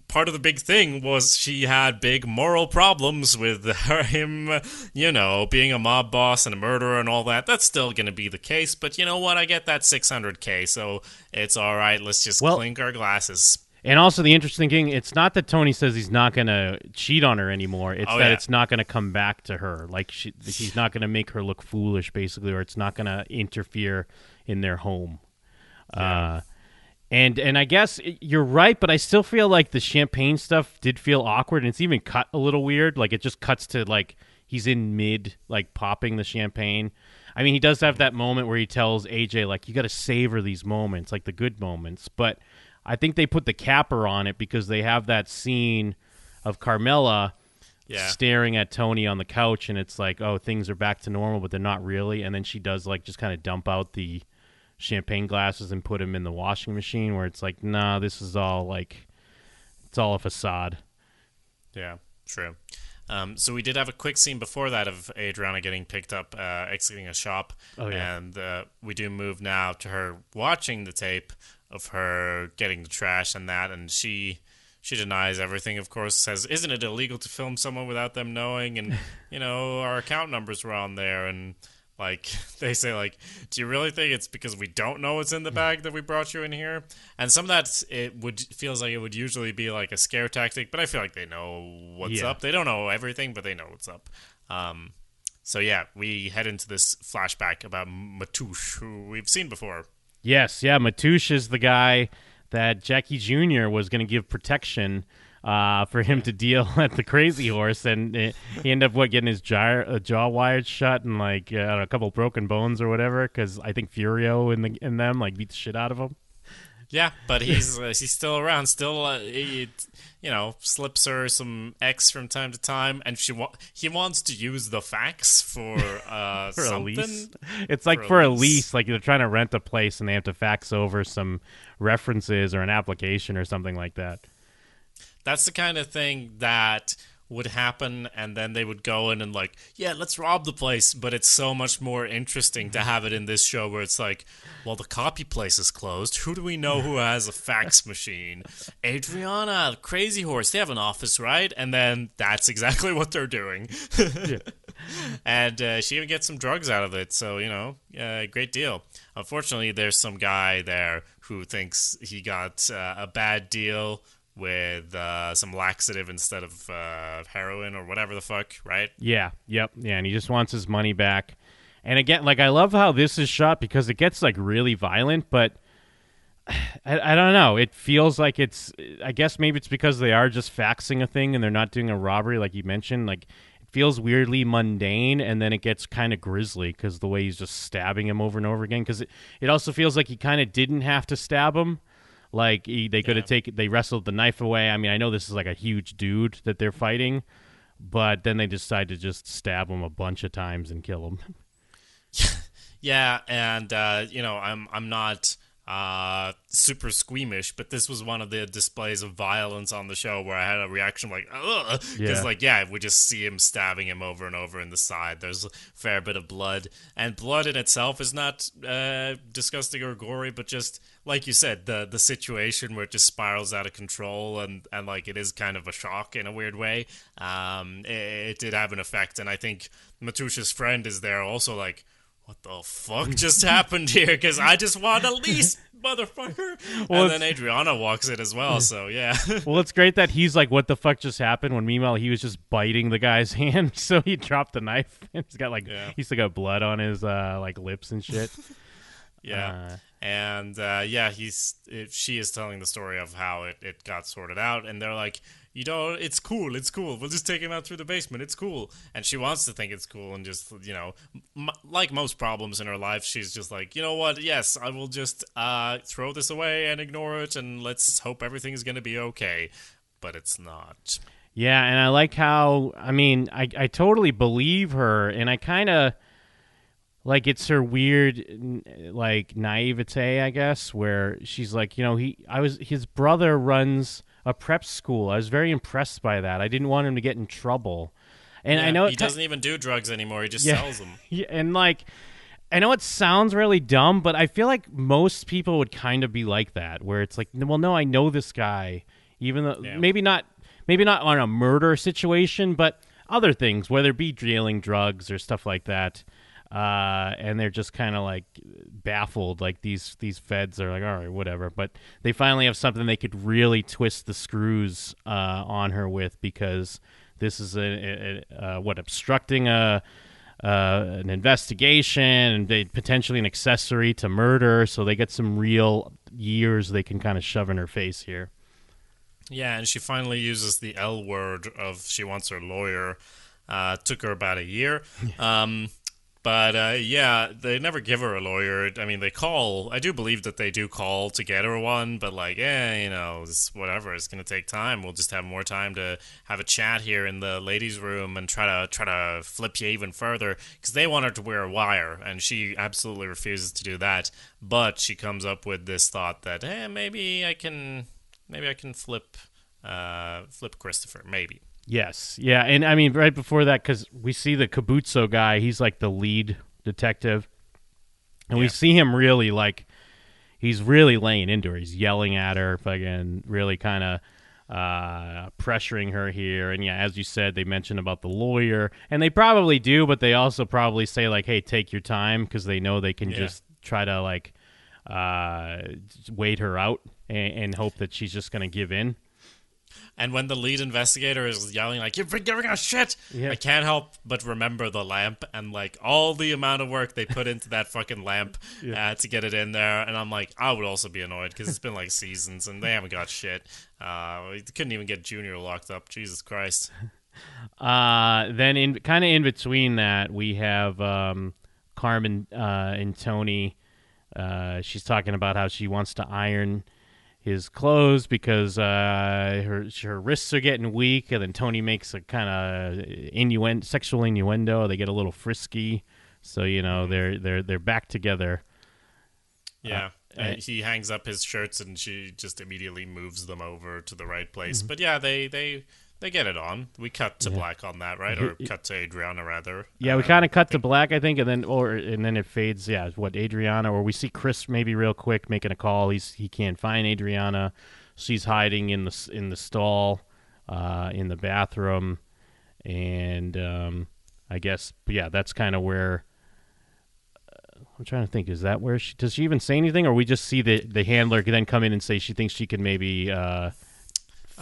part of the big thing was she had big moral problems with her, him, you know, being a mob boss and a murderer and all that. That's still gonna be the case. But you know what? I get that 600k, so it's all right. Let's just Well- clink our glasses. And also the interesting thing, it's not that Tony says he's not going to cheat on her anymore. It's Oh, that yeah. it's not going to come back to her. Like she, he's not going to make her look foolish, basically, or it's not going to interfere in their home. Uh, and and I guess you're right, but I still feel like the champagne stuff did feel awkward, and it's even cut a little weird. Like it just cuts to like he's in mid like popping the champagne. I mean, he does have that moment where he tells AJ like you got to savor these moments, like the good moments. But I think they put the capper on it because they have that scene of Carmela Yeah. staring at Tony on the couch, and it's like, oh, things are back to normal, but they're not really. And then she does like just kind of dump out the champagne glasses and put them in the washing machine, where it's like, nah, this is all like, it's all a facade. Yeah, true. Um, so we did have a quick scene before that of Adriana getting picked up, uh, exiting a shop, Oh, yeah. and uh, we do move now to her watching the tape of her getting the trash and that, and she she denies everything. Of course, says, "Isn't it illegal to film someone without them knowing?" And you know, our account numbers were on there, and like they say, like, "Do you really think it's because we don't know what's in the bag that we brought you in here?" And some of that it would feels like it would usually be like a scare tactic, but I feel like they know what's Yeah. up. They don't know everything, but they know what's up. Um, so yeah, we head into this flashback about Matush, who we've seen before. Yes, yeah, Matush is the guy that Jackie Jr. was going to give protection uh, for him to deal at the Crazy Horse, and uh, he ended up what getting his jaw, uh, jaw wired shut and like uh, a couple broken bones or whatever. Because I think Furio in the in them like beat the shit out of him. Yeah, but he's uh, he's still around. Still, uh, he, you know, slips her some X from time to time, and she wa- he wants to use the fax for uh For a lease, it's like For a for a lease. lease. Like they're trying to rent a place and they have to fax over some references or an application or something like that. That's the kind of thing that would happen, and then they would go in and like, yeah, let's rob the place. But it's so much more interesting to have it in this show where it's like, well, the copy place is closed. Who do we know who has a fax machine? Adriana, Crazy Horse. They have an office, right? And then that's exactly what they're doing. and uh, she even gets some drugs out of it. So you know, uh, great deal. Unfortunately, there's some guy there who thinks he got uh, a bad deal with uh, some laxative instead of uh, heroin or whatever the fuck, right? Yeah, yep, yeah, and he just wants his money back. And again, like I love how this is shot because it gets like really violent, but I, I don't know. It feels like it's. I guess maybe it's because they are just faxing a thing and they're not doing a robbery, like you mentioned. Like it feels weirdly mundane, and then it gets kind of grisly because the way he's just stabbing him over and over again. Because it, it also feels like he kind of didn't have to stab him. Like he, they could have Yeah. taken, they wrestled the knife away. I mean, I know this is like a huge dude that they're fighting, but then they decide to just stab him a bunch of times and kill him. Yeah, and uh, you know, I'm I'm not uh, super squeamish, but this was one of the displays of violence on the show where I had a reaction like, ugh, because Yeah. like, yeah, we just see him stabbing him over and over in the side. There's a fair bit of blood, and blood in itself is not uh, disgusting or gory, but just like you said, the the situation where it just spirals out of control, and and like it is kind of a shock in a weird way. Um, it, it did have an effect, and I think Matush's friend is there also like what the fuck just happened here? Because I just want a lease, motherfucker. Well, and then Adriana walks in as well, so yeah. well, it's great that he's like, "What the fuck just happened?" When meanwhile he was just biting the guy's hand, so he dropped the knife. and He's got like Yeah. he's still got blood on his uh, like lips and shit. yeah. Uh, and uh, yeah, he's it, she is telling the story of how it, it got sorted out, and they're like, you know, it's cool, it's cool. We'll just take him out through the basement. It's cool, and she wants to think it's cool, and just you know, m- like most problems in her life, she's just like, you know what? Yes, I will just uh, throw this away and ignore it, and let's hope everything's gonna be okay. But it's not. Yeah, and I like how I mean I I totally believe her, and I kind of like it's her weird like naivete, I guess, where she's like, you know, he I was his brother runs a prep school. I was very impressed by that. I didn't want him to get in trouble, and I know he doesn't even do drugs anymore. He just Yeah. sells them. Yeah, and like I know it sounds really dumb, but I feel like most people would kind of be like that, where it's like, well, no, I know this guy, even though Yeah. maybe not, maybe not on a murder situation, but other things, whether it be dealing drugs or stuff like that. Uh, and they're just kind of like baffled. Like these these feds are like, all right, whatever. But they finally have something they could really twist the screws uh, on her with because this is a, a, a uh, what obstructing a uh, an investigation and they, potentially an accessory to murder. So they get some real years they can kind of shove in her face here. Yeah, and she finally uses the L word of she wants her lawyer. Uh, took her about a year. Um, but uh, yeah, they never give her a lawyer. I mean, they call. I do believe that they do call to get her one, but like, eh, you know, it's whatever. It's gonna take time. We'll just have more time to have a chat here in the ladies' room and try to try to flip you even further because they want her to wear a wire, and she absolutely refuses to do that. But she comes up with this thought that, eh, maybe I can maybe I can flip uh, flip Christopher. Maybe. Yes, yeah, and I mean right before that because we see the Kabuto guy. He's like the lead detective, and we see him really like he's really laying into her. He's yelling at her, fucking really kind of uh, pressuring her here. And yeah, as you said, they mentioned about the lawyer, and they probably do, but they also probably say like, "Hey, take your time," because they know they can Yeah. just try to like uh, wait her out and, and hope that she's just gonna give in. And when the lead investigator is yelling like "You're giving us shit," Yeah. I can't help but remember the lamp and like all the amount of work they put into that fucking lamp uh, to get it in there. And I'm like, I would also be annoyed because it's been like seasons and they haven't got shit. Uh, we couldn't even get Junior locked up. Jesus Christ. Uh, then in kind of in between that, we have um, Carmen uh, and Tony. Uh, she's talking about how she wants to iron his clothes because uh, her her wrists are getting weak, and then Tony makes a kind of innuendo, sexual innuendo. They get a little frisky, so you know they're they're they're back together. Yeah. uh, and he hangs up his shirts and she just immediately moves them over to the right place. Mm-hmm. But yeah, they they they get it on. We cut to black on that, right? Or cut to Adriana rather. Yeah, we Um, kind of cut to black, I think, and then or and then it fades. Yeah, what Adriana, or we see Chris maybe real quick making a call. He's he can't find Adriana. She's hiding in the in the stall, uh, in the bathroom, and um, I guess yeah, that's kind of where. uh, I'm trying to think. Is that where she does she even say anything, or we just see the the handler then come in and say she thinks she can maybe uh,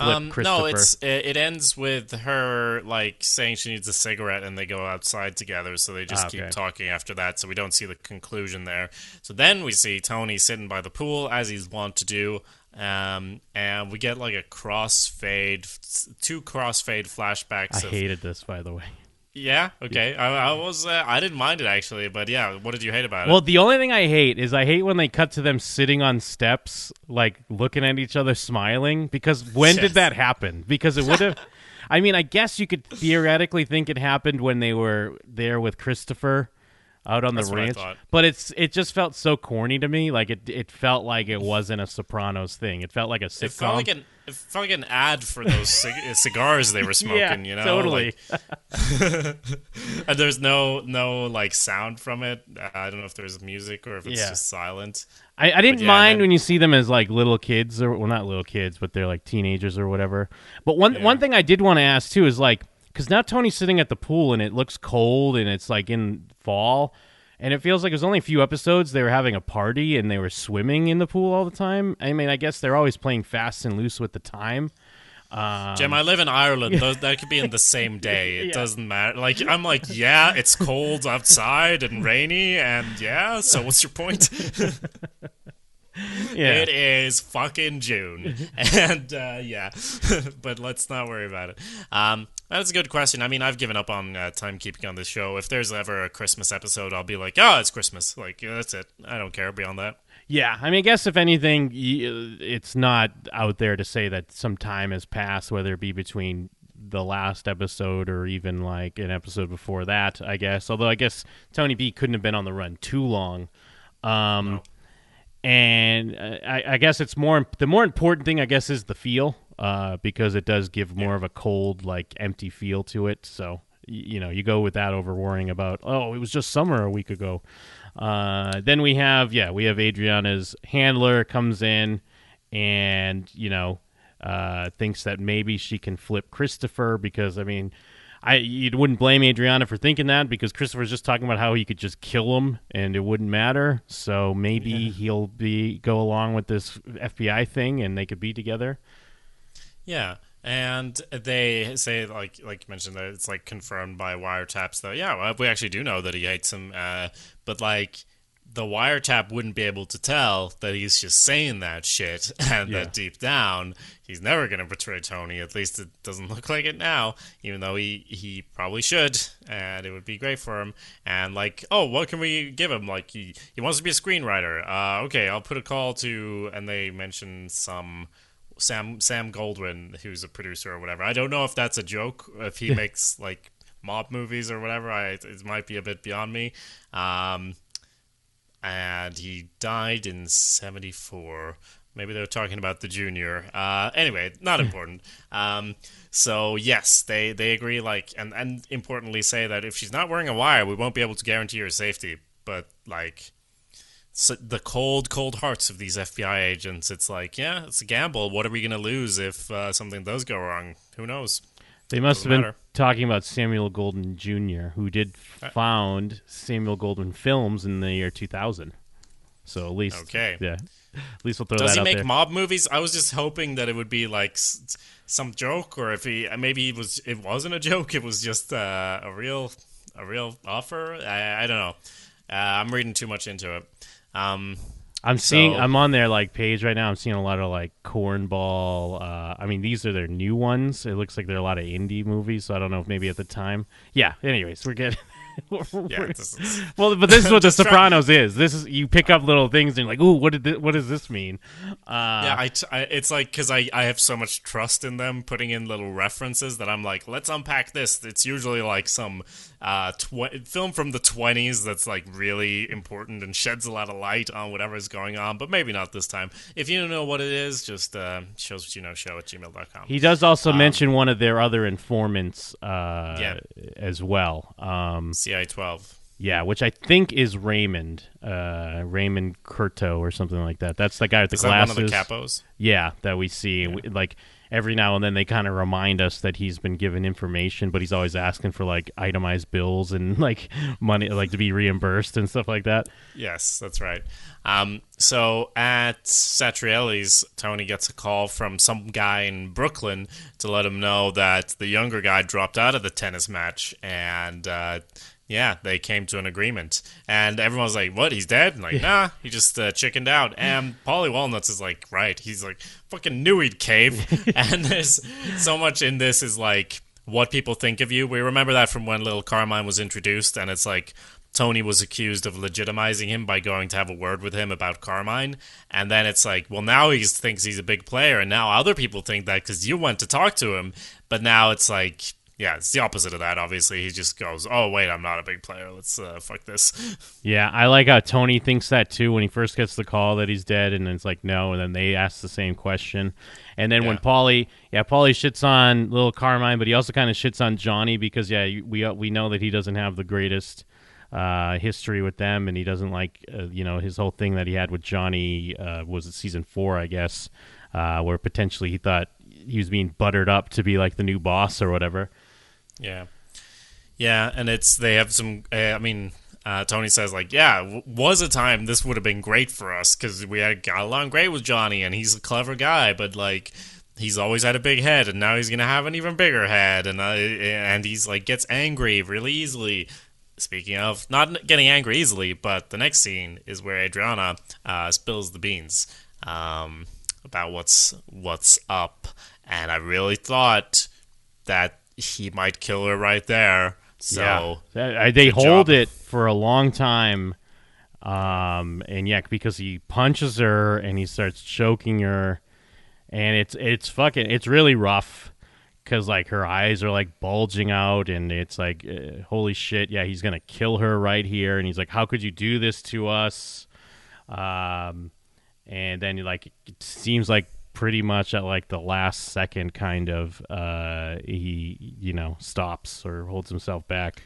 Um, no, it's it, it ends with her like saying she needs a cigarette, and they go outside together. So they just Ah, keep okay. talking after that. So we don't see the conclusion there. So then we see Tony sitting by the pool as he's wont to do, um, and we get like a crossfade, two crossfade I flashbacks. of, I hated this, by the way. Yeah. Okay. I, I was. Uh, I didn't mind it actually, but yeah. What did you hate about it? Well, the only thing I hate is I hate when they cut to them sitting on steps, like looking at each other, smiling. Because when Yes. did that happen? Because it would have. I mean, I guess you could theoretically think it happened when they were there with Christopher out on That's the what I ranch. thought. But it's it just felt so corny to me. Like it it felt like it wasn't a Sopranos thing. It felt like a sitcom. It felt like an. It felt like an ad for those cig- cigars they were smoking. yeah, you know, totally. Like, and there's no no like sound from it. Uh, I don't know if there's music or if it's Yeah. just silent. I, I didn't yeah, mind then- when you see them as like little kids or well not little kids but they're like teenagers or whatever but one one thing i did want to ask too is like because now tony's sitting at the pool and it looks cold and it's like in fall and it feels like it was only a few episodes they were having a party and they were swimming in the pool all the time i mean i guess they're always playing fast and loose with the time um, Jim, I live in Ireland. Those, that could be in the same day. It Yeah. doesn't matter. Like I'm like, yeah, it's cold outside and rainy, and yeah. So what's your point? yeah It is fucking June, and uh, yeah, but let's not worry about it. Um, that's a good question. I mean, I've given up on uh, timekeeping on this show. If there's ever a Christmas episode, I'll be like, oh, it's Christmas. Like yeah, that's it. I don't care beyond that. Yeah, I mean, I guess if anything, it's not out there to say that some time has passed, whether it be between the last episode or even like an episode before that. I guess, although I guess Tony B couldn't have been on the run too long. Um, and uh, I, I guess it's more the more important thing, I guess, is the feel, uh, because it does give more of a cold, like empty feel to it. So you know, you go with that over worrying about oh, it was just summer a week ago. Uh, then we have yeah, we have Adriana's handler comes in and you know uh, thinks that maybe she can flip Christopher because I mean. I you wouldn't blame Adriana for thinking that because Christopher's just talking about how he could just kill him and it wouldn't matter. So maybe he'll be go along with this FBI thing and they could be together. Yeah, and they say like like you mentioned that it's like confirmed by wiretaps Though, yeah, well, we actually do know that he hates him, uh, but like the wiretap wouldn't be able to tell that he's just saying that shit, and Yeah. that deep down he's never going to betray Tony. At least it doesn't look like it now, even though he he probably should, and it would be great for him. And like, oh, what can we give him? Like he he wants to be a screenwriter. Uh, okay, I'll put a call to, and they mention some. Sam Sam Goldwyn, who's a producer or whatever. I don't know if that's a joke. If he makes like mob movies or whatever, I it might be a bit beyond me. Um, and he died in '74. Maybe they were talking about the junior. Uh, anyway, not important. Um, so yes, they they agree. Like, and and importantly, say that if she's not wearing a wire, we won't be able to guarantee her safety. But like, so the cold, cold hearts of these FBI agents. It's like, yeah, it's a gamble. What are we going to lose if uh, something does go wrong? Who knows? They must Doesn't have been matter. talking about Samuel Goldwyn Jr., who did Uh, found Samuel Goldwyn Films in the year 2000. So at least, Okay. yeah, at least we'll throw Does that he out make there. mob movies? I was just hoping that it would be like s- s- some joke, or if he maybe it was it wasn't a joke. It was just uh, a real a real offer. I, I don't know. Uh, I'm reading too much into it. Um, I'm seeing. So- I'm on their like page right now. I'm seeing a lot of like cornball. Uh, I mean, these are their new ones. It looks like there are a lot of indie movies. So I don't know if maybe at the time. Yeah. Anyways, we're getting. yeah, is, well, but this is what The Just try- Sopranos is. This is you pick up little things and you're like, ooh, what did thi- what does this mean? Uh, yeah. I, t- I it's like because I I have so much trust in them putting in little references that I'm like, let's unpack this. It's usually like some uh tw- film from the 20s that's like really important and sheds a lot of light on whatever is going on, but maybe not this time. If you don't know what it is, just uh, shows what you know show at gmail.com. He does also mention one of their other informants uh, Yeah. as well. Um, CI 12. Yeah, which I think is Raymond, uh, Raymond Curto or something like that. That's the guy with the Is glasses. one of the capos? Yeah, that we see. We- like every now and then, they kind of remind us that he's been given information, but he's always asking for like itemized bills and like money, like to be reimbursed and stuff like that. Yes, that's right. Um, so at Satriale's, Tony gets a call from some guy in Brooklyn to let him know that the younger guy dropped out of the tennis match, and uh, yeah, they came to an agreement. And everyone's like, "What? He's dead?" And like, nah, he just uh, chickened out. And Paulie Walnuts is like, "Right." He's like, "Fucking knew he'd cave." and there's so much in this is like what people think of you. We remember that from when Little Carmine was introduced, and it's like Tony was accused of legitimizing him by going to have a word with him about Carmine, and then it's like, well, now he thinks he's a big player, and now other people think that because you went to talk to him, but now it's like. Yeah, it's the opposite of that. Obviously, he just goes, "Oh wait, I'm not a big player. Let's uh, fuck this." Yeah, I like how Tony thinks that too when he first gets the call that he's dead, and then it's like no, and then they ask the same question, and then when Yeah. Paulie, yeah, Paulie shits on little Carmine, but he also kind of shits on Johnny because yeah, we we know that he doesn't have the greatest uh, history with them, and he doesn't like uh, you know his whole thing that he had with Johnny uh, was it season four, I guess, uh, where potentially he thought he was being buttered up to be like the new boss or whatever. Yeah, yeah, and it's they have some. Uh, I mean, uh, Tony says like, yeah, w- was a time this would have been great for us because we had got along great with Johnny, and he's a clever guy, but like. He's always had a big head, and now he's gonna have an even bigger head, and uh, and he's like gets angry really easily. Speaking of not getting angry easily, but the next scene is where Adriana uh, spills the beans um, about what's what's up, and I really thought that he might kill her right there. So yeah. They hold job. it for a long time, um, and yeah, because he punches her and he starts choking her, and it's it's fucking it's really rough because like her eyes are like bulging out, and it's like uh, holy shit, yeah, he's gonna kill her right here, and he's like, how could you do this to us? Um, and then like it seems like pretty much at like the last second kind of uh he you know stops or holds himself back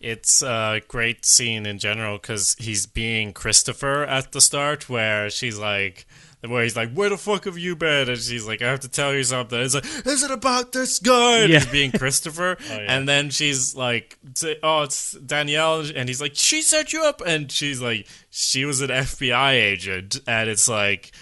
it's a great scene in general because he's being Christopher at the start, where she's like, where he's like, "Where the fuck have you been?" And she's like, "I have to tell you something." It's like, "Is it about this guy?" Yeah. He's being Christopher, yeah. and then she's like, "Oh, it's Danielle," and he's like, "She set you up," and she's like, "She was an FBI agent," and it's like.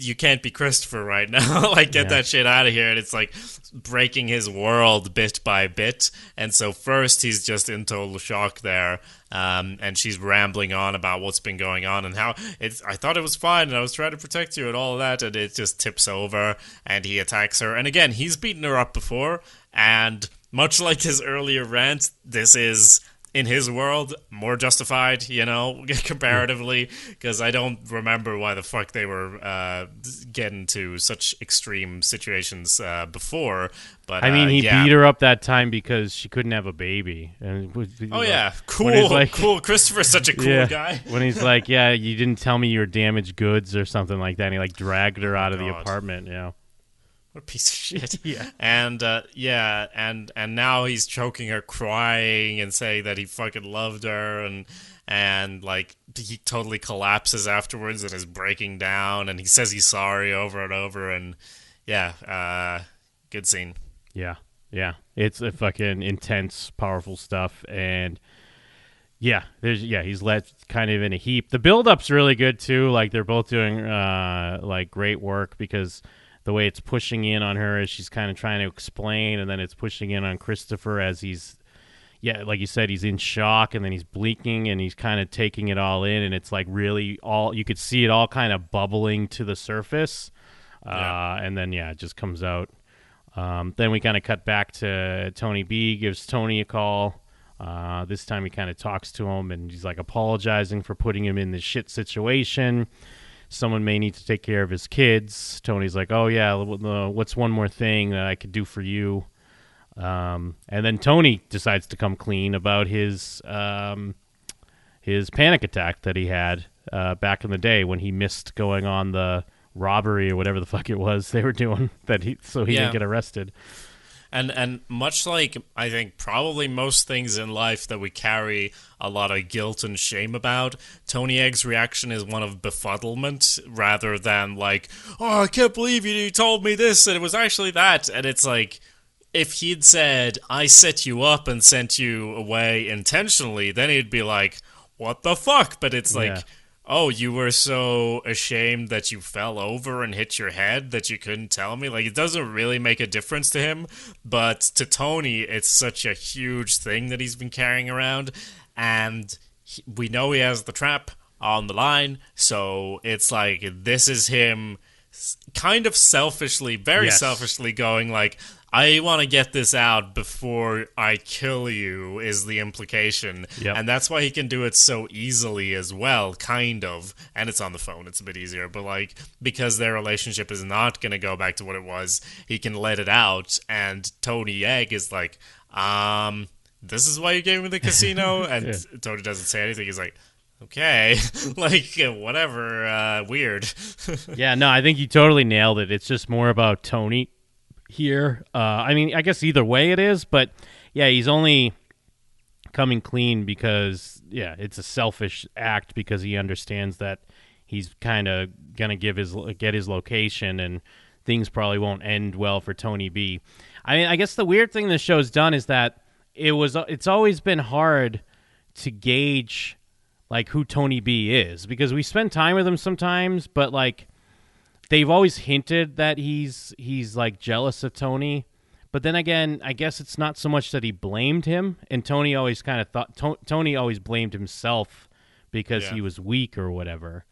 You can't be Christopher right now. like, get Yeah. that shit out of here. And it's like breaking his world bit by bit. And so, first, he's just in total shock there. Um, and she's rambling on about what's been going on and how it's. I thought it was fine and I was trying to protect you and all of that. And it just tips over and he attacks her. And again, he's beaten her up before. And much like his earlier rant, this is in his world more justified you know comparatively because i don't remember why the fuck they were uh, getting to such extreme situations uh, before but I mean, uh, he yeah. beat her up that time because she couldn't have a baby. And was- oh like, yeah cool. like- cool. Christopher's such a cool yeah, guy. When he's like, "Yeah, you didn't tell me you were damaged goods or something like that," and he like dragged her out of the apartment. You Yeah, What a piece of shit. Yeah. And uh, yeah, and and now he's choking her, crying, and saying that he fucking loved her, and and like he totally collapses afterwards and is breaking down, and he says he's sorry over and over, and yeah, uh, good scene. yeah, yeah. It's a fucking intense, powerful stuff, and yeah, there's yeah, he's let kind of in a heap. The build up's really good too. Like they're both doing uh like great work because the way it's pushing in on her as she's kind of trying to explain, and then it's pushing in on Christopher as he's yeah, like you said, he's in shock and then he's blinking and he's kind of taking it all in, and it's like really all you could see it all kind of bubbling to the surface, uh, and then yeah, it just comes out. Um, then we kind of cut back to Tony B gives Tony a call. Uh, this time he kind of talks to him and he's like apologizing for putting him in this shit situation. Someone may need to take care of his kids. Tony's like, "Oh yeah, what's one more thing that I could do for you?" Um, and then Tony decides to come clean about his um, his panic attack that he had uh, back in the day when he missed going on the robbery or whatever the fuck it was they were doing that he so he Yeah. didn't get arrested. And and much like I think probably most things in life that we carry a lot of guilt and shame about, Tony Egg's reaction is one of befuddlement rather than like, "Oh, I can't believe you, told me this and it was actually that." And it's like if he'd said, "I set you up and sent you away intentionally," then he'd be like, "What the fuck?" But it's like Yeah. Oh, you were so ashamed that you fell over and hit your head that you couldn't tell me. Like, it doesn't really make a difference to him, but to Tony, it's such a huge thing that he's been carrying around. And he, we know he has the trap on the line, so it's like this is him kind of selfishly, very Yes. selfishly going like, I want to get this out before I kill you, is the implication. Yep. And that's why he can do it so easily as well, kind of. And it's on the phone, it's a bit easier. But, like, because their relationship is not going to go back to what it was, he can let it out. And Tony Egg is like, um, this is why you gave me the casino? And Yeah. Tony doesn't say anything. He's like, okay, like, whatever, uh, weird. yeah, no, I think you totally nailed it. It's just more about Tony here. Uh, I mean, I guess either way it is, but yeah, he's only coming clean because yeah, it's a selfish act because he understands that he's kind of gonna give his get his location and things probably won't end well for Tony B. I mean, I guess the weird thing this show's done is that it was it's always been hard to gauge like who Tony B is because we spend time with him sometimes, but like they've always hinted that he's he's like jealous of Tony. But then again, I guess it's not so much that he blamed him, and Tony always kind of thought to- Tony always blamed himself because Yeah. he was weak or whatever.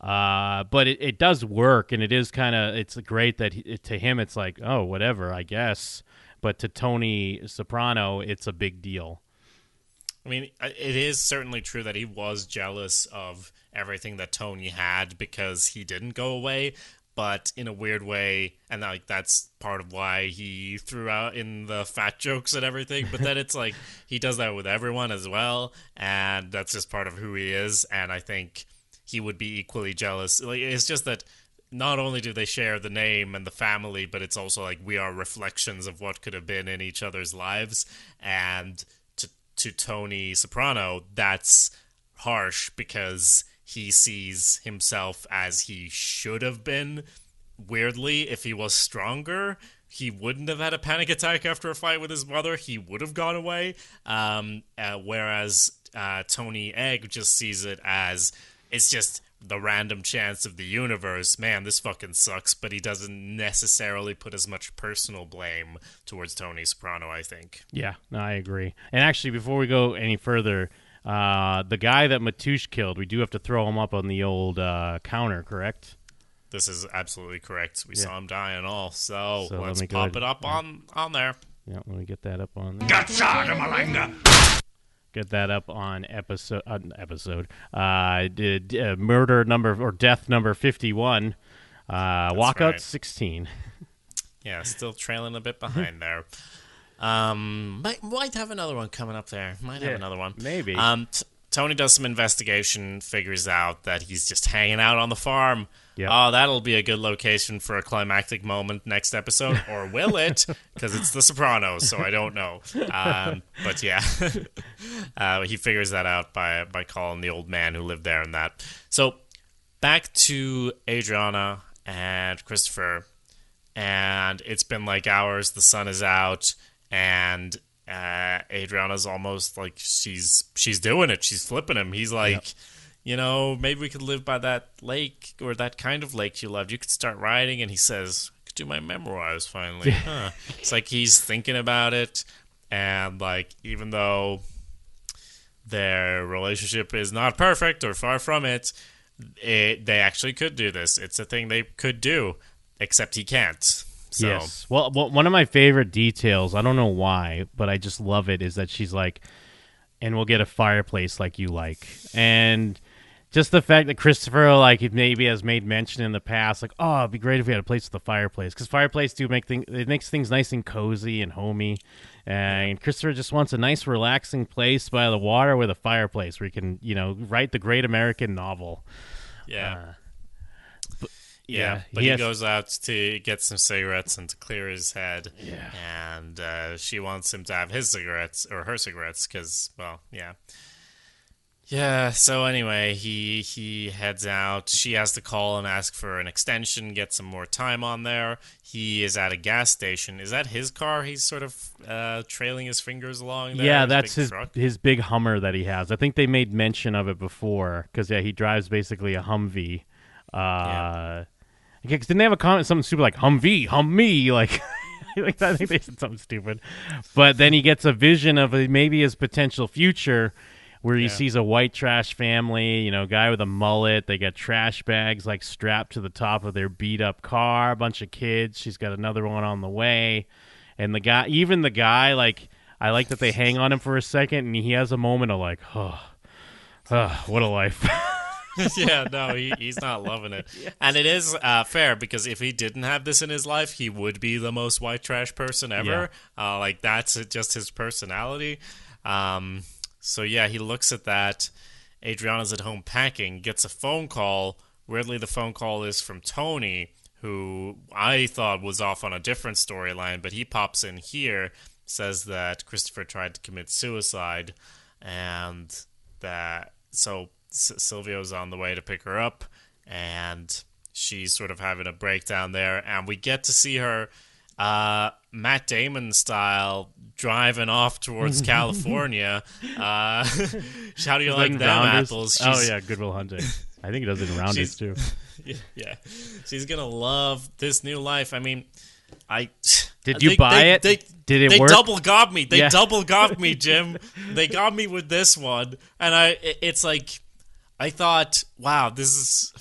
Uh, but it, it does work, and it is kind of it's great that he, to him it's like oh whatever I guess, but to Tony Soprano it's a big deal. I mean, it is certainly true that he was jealous of everything that Tony had because he didn't go away, but in a weird way, and like that's part of why he threw out in the fat jokes and everything. But then it's like he does that with everyone as well, and that's just part of who he is. And I think he would be equally jealous. Like it's just that not only do they share the name and the family, but it's also like we are reflections of what could have been in each other's lives. And to to Tony Soprano, that's harsh because he sees himself as he should have been. Weirdly, if he was stronger, he wouldn't have had a panic attack after a fight with his mother. He would have gone away. Um, uh, whereas uh, Tony Egg just sees it as it's just the random chance of the universe. Man, this fucking sucks. But he doesn't necessarily put as much personal blame towards Tony Soprano. I think. Yeah, no, I agree. And actually, before we go any further, uh, the guy that Matush killed, we do have to throw him up on the old uh, counter, correct? This is absolutely correct. We Yeah. saw him die and all. So, So let let's me go pop ahead- it up on on there. Yeah, let me get that up on there. Gazzada Malanga! Get that up on episode. Uh, episode. Uh, did uh, murder number or death number fifty-one. Uh, walkout right. sixteen. Yeah, still trailing a bit behind there. Um, might might have another one coming up there. Might have Yeah, another one. maybe. Um, t- Tony does some investigation, figures out that he's just hanging out on the farm. Yep. Oh, that'll be a good location for a climactic moment next episode, or will it? Because it's The Sopranos, so I don't know. Um, but yeah, uh, he figures that out by by calling the old man who lived there and that. So back to Adriana and Christopher, and it's been like hours. The sun is out, and uh, Adriana's almost like she's she's doing it. She's flipping him. He's like, you know, maybe we could live by that lake or that kind of lake you loved. You could start riding. And he says, I could do my memoirs finally. huh. It's like he's thinking about it, and like even though their relationship is not perfect or far from it, it they actually could do this. It's a thing they could do, except he can't. So, Yes. Well, well, one of my favorite details, I don't know why, but I just love it, is that she's like, and we'll get a fireplace like you like. And just the fact that Christopher, like, maybe has made mention in the past, like, oh, it'd be great if we had a place with a fireplace. Because fireplace do make things, it makes things nice and cozy and homey. And Christopher just wants a nice, relaxing place by the water with a fireplace where he can, you know, write the great American novel. yeah. Uh, Yeah, but he he, has- goes out to get some cigarettes and to clear his head. Yeah. And uh, she wants him to have his cigarettes or her cigarettes because, well, yeah. Yeah. So anyway, he he heads out. She has to call and ask for an extension, get some more time on there. He is at a gas station. Is that his car? He's sort of uh, trailing his fingers along. There, yeah, that's his truck? his big Hummer that he has. I think they made mention of it before because yeah, he drives basically a Humvee. Uh, yeah. 'Cause didn't they have a comment something stupid like Humvee, hum me, like. like I think they said something stupid, but then he gets a vision of uh, maybe his potential future, where he Yeah. sees a white trash family, you know, guy with a mullet. They got trash bags like strapped to the top of their beat up car. A bunch of kids. She's got another one on the way, And the guy, even the guy, like I like that they hang on him for a second, and he has a moment of like, oh, oh what a life. yeah, no, he, he's not loving it. And it is uh, fair because if he didn't have this in his life, he would be the most white trash person ever. Uh, like, that's just his personality. Um, so, yeah, he looks at that. Adriana's at home packing, gets a phone call. Weirdly, the phone call is from Tony, who I thought was off on a different storyline, but he pops in here, says that Christopher tried to commit suicide, and that so Silvio's on the way to pick her up, and she's sort of having a breakdown there, and we get to see her, uh, Matt Damon style, driving off towards California. Uh, how do you like them Rounders. apples? Oh She's- yeah, Good Will Hunting. I think it does it in Rounders too. yeah, yeah. She's gonna love this new life. I mean, I Did you they- buy they- it? They, Did it they work? double got me. They Yeah. double got me, Jim. they got me with this one, and I. it- It's like I thought, wow, this is.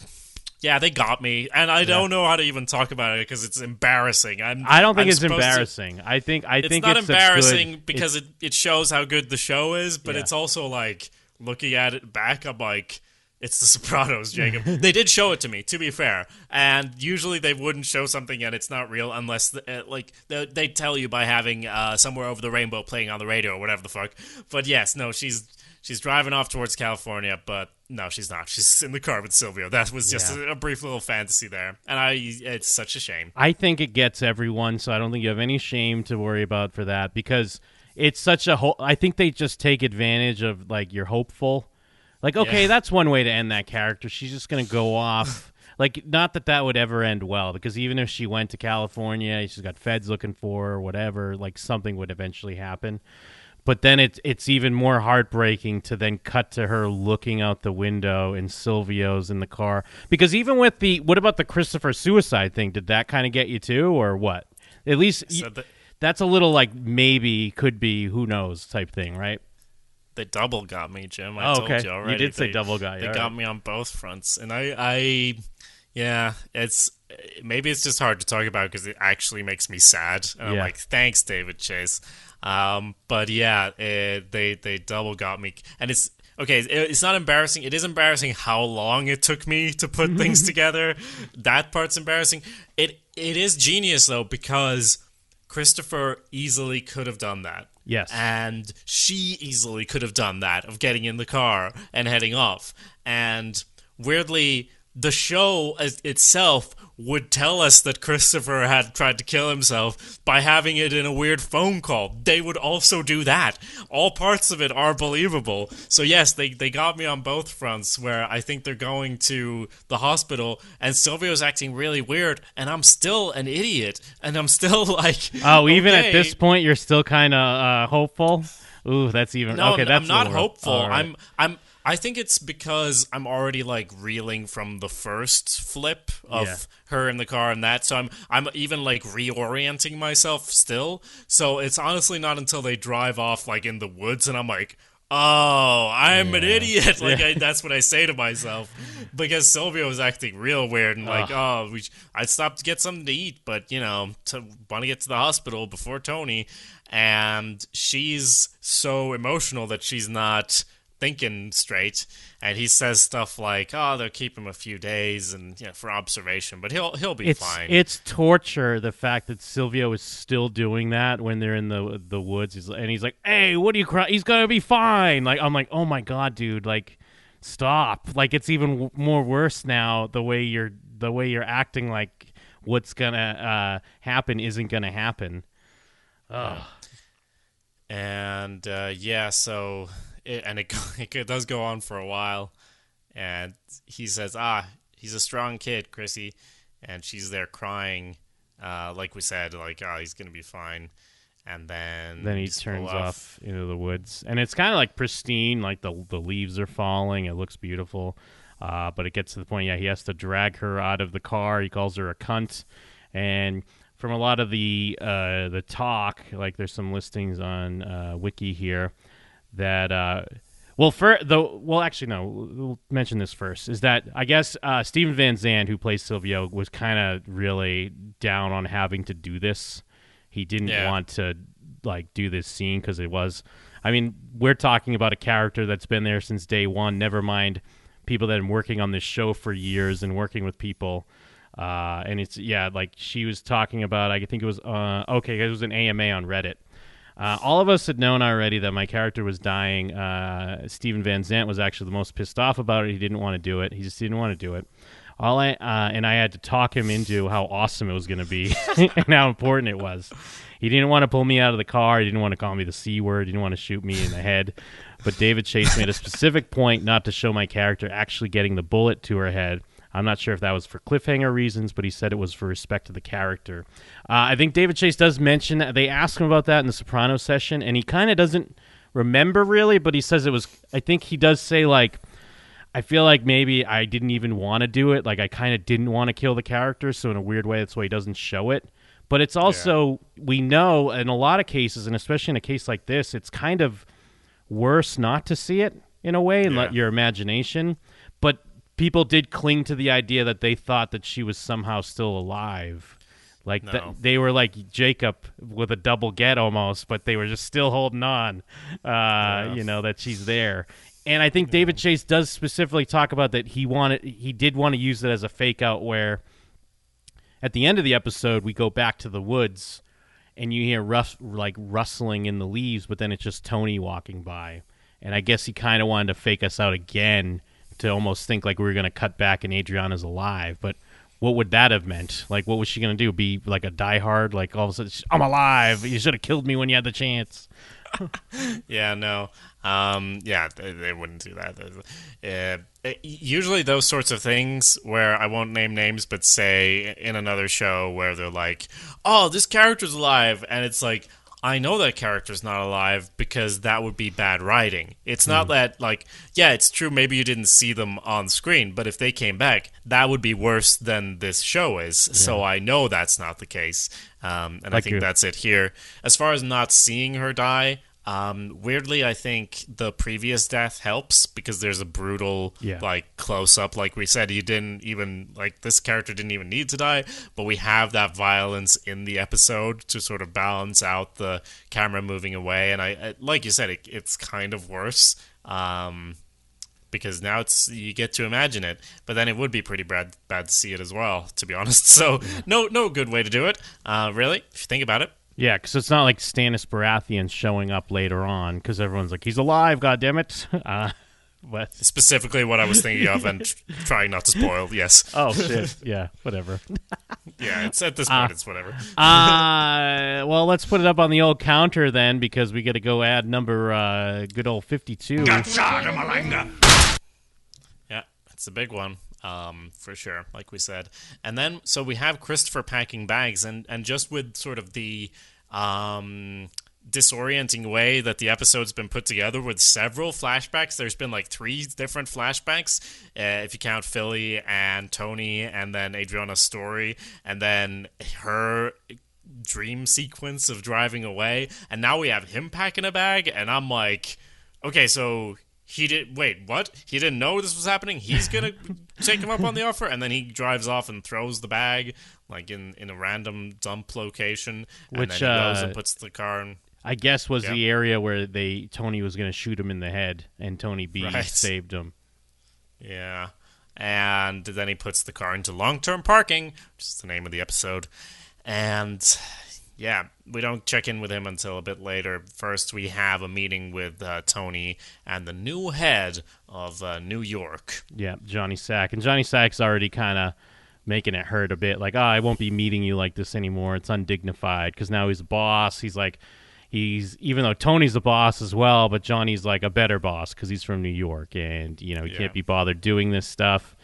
Yeah, they got me, and I don't know how to even talk about it because it's embarrassing. I'm, I don't think I'm it's supposed to- embarrassing. I think I it's think not it's embarrassing good- because it, it shows how good the show is, but Yeah. it's also like looking at it back, I'm like, it's The Sopranos, Jacob. they did show it to me, to be fair, and usually they wouldn't show something and it's not real unless the, uh, like they they tell you by having uh, somewhere over the rainbow playing on the radio or whatever the fuck. But yes, no, she's she's driving off towards California, but no, she's not. She's in the car with Silvio. That was just Yeah. a, a brief little fantasy there, and I it's such a shame. I think it gets everyone, so I don't think you have any shame to worry about for that because it's such a whole. I think they just take advantage of like you're hopeful, like okay, Yeah. that's one way to end that character. She's just gonna go off. Like, not that that would ever end well, because even if she went to California, she's got feds looking for her, or whatever. Like, something would eventually happen. But then it's it's even more heartbreaking to then cut to her looking out the window and Silvio's in the car. Because even with the what about the Christopher suicide thing? Did that kind of get you too, or what? At least So the- that's a little like maybe could be who knows type thing, right? They double got me, Jim. I Oh, told okay. you You already. did say They- double got you, They got right. me on both fronts, and I, I, yeah, it's maybe it's just hard to talk about because it actually makes me sad. And I'm like, thanks, David Chase. Um, but yeah, it, they they double got me, and it's okay. it- It's not embarrassing. It is embarrassing how long it took me to put things together. That part's embarrassing. It it is genius though because Christopher easily could have done that. Yes. And she easily could have done that of getting in the car and heading off. And weirdly, the show as- itself would tell us that Christopher had tried to kill himself by having it in a weird phone call. They would also do that. All parts of it are believable. So yes, they, they got me on both fronts where I think they're going to the hospital and Silvio's acting really weird and I'm still an idiot and I'm still like Oh, even at this point, you're still kind of uh, hopeful. Ooh, that's even No, okay. I'm- That's I'm not hopeful. right. I'm I'm I think it's because I'm already like reeling from the first flip of Yeah. her in the car and that. So I'm I'm even like reorienting myself still. So it's honestly not until they drive off like in the woods and I'm like Oh, I'm an idiot. Like I, that's what I say to myself because Silvio was acting real weird and like, oh, we, I stopped to get something to eat, but you know, to want to get to the hospital before Tony, and she's so emotional that she's not thinking straight and he says stuff like oh they'll keep him a few days and you know for observation but he'll he'll be it's fine. it's torture the fact that Silvio is still doing that when they're in the the woods. He's, and he's like hey what are you crying he's gonna be fine. Like I'm like oh my god dude like stop. Like it's even w- more worse now the way you're the way you're acting like what's gonna uh, happen isn't gonna happen. And uh, yeah, so it, and it it does go on for a while, and he says, "Ah, he's a strong kid, Chrissy," and she's there crying, uh, like we said, like, "Oh, he's gonna be fine," and then then he turns pull off. into the woods. And it's kind of like pristine like the the leaves are falling. It looks beautiful. Uh, but it gets to the point yeah he has to drag her out of the car. He calls her a cunt. And from a lot of the uh, the talk like there's some listings on uh, wiki here that uh, well for the well actually no we'll mention this first is that i guess uh, steven van zandt who plays silvio was kind of really down on having to do this he didn't Yeah. want to like do this scene because it was. I mean, we're talking about a character that's been there since day one. Never mind people that have been working on this show for years and working with people. Uh, and it's yeah, like she was talking about. I think it was uh, okay. It was an AMA on Reddit. Uh, all of us had known already that my character was dying. Uh, Steven Van Zandt was actually the most pissed off about it. He didn't want to do it. He just didn't want to do it. All I uh, and I had to talk him into how awesome it was going to be and how important it was. He didn't want to pull me out of the car. He didn't want to call me the c word. He didn't want to shoot me in the head. But David Chase made a specific point not to show my character actually getting the bullet to her head. I'm not sure if that was for cliffhanger reasons, but he said it was for respect to the character. Uh, I think David Chase does mention that. They asked him about that in the Soprano session, and he kind of doesn't remember really, but he says it was. I think he does say like. I feel like maybe I didn't even want to do it. Like I kind of didn't want to kill the character, so in a weird way, that's why he doesn't show it. But it's also we know in a lot of cases, and especially in a case like this, it's kind of worse not to see it in a way and let your imagination. But people did cling to the idea that they thought that she was somehow still alive. Like th- No. they were like Jacob with a double get almost, but they were just still holding on. Uh, You know that she's there, and I think David Chase does specifically talk about that he wanted, he did want to use it as a fake out where at the end of the episode we go back to the woods and you hear rus- like rustling in the leaves, but then it's just Tony walking by. And I guess he kind of wanted to fake us out again to almost think like we were going to cut back and Adriana's alive. But what would that have meant? Like, what was she going to do? Be like a diehard? Like, all of a sudden, I'm alive. You should have killed me when you had the chance. Yeah, no. Um, yeah, they, they wouldn't do that. Uh, usually, those sorts of things where I won't name names, but say in another show where they're like, "Oh, this character's alive," and it's like. I know that character's not alive because that would be bad writing. It's not that like, yeah, it's true. Maybe you didn't see them on screen, but if they came back, that would be worse than this show is. So I know that's not the case, um, and I think you- that's it here. As far as not seeing her die, um, weirdly, I think the previous death helps because there's a brutal, Yeah. like close up. Like we said, he didn't even like this character didn't even need to die, but we have that violence in the episode to sort of balance out the camera moving away. And I, I like you said, it, it's kind of worse. Um, because now it's you get to imagine it, but then it would be pretty bad bad to see it as well, to be honest. So no no good way to do it, uh, really. If you think about it, Yeah, because it's not like Stannis Baratheon showing up later on because everyone's like, he's alive, goddammit. Uh, but, specifically what I was thinking of, and trying not to spoil. Yes, oh, shit. Yeah, whatever. yeah. It's at this point, it's whatever. Uh, well, let's put it up on the old counter then because we got to go add number uh, good old 52. Yeah, it's a big one, um, for sure. Like we said, and then so we have Christopher packing bags, and and just with sort of the um, disorienting way that the episode's been put together with several flashbacks. There's been like three different flashbacks, uh, if you count Philly and Tony, and then Adriana's story, and then her dream sequence of driving away, and now we have him packing a bag, and I'm like, okay, so he did wait, what? He didn't know this was happening. He's gonna take him up on the offer, and then he drives off and throws the bag like in in a random dump location, and Which, then he goes uh, and puts the car in. I guess was Yeah. the area where they Tony was to shoot him in the head, and Tony B Right. saved him. Yeah. And then he puts the car into long term parking, which is the name of the episode. And yeah, we don't check in with him until a bit later. First, we have a meeting with uh, Tony and the new head of uh, New York. Yeah, Johnny Sack, and Johnny Sack's already kind of making it hurt a bit. Like, oh, I won't be meeting you like this anymore. It's undignified because now he's a boss. He's like, he's even though Tony's the boss as well, but Johnny's like a better boss because he's from New York, and you know he Yeah. can't be bothered doing this stuff.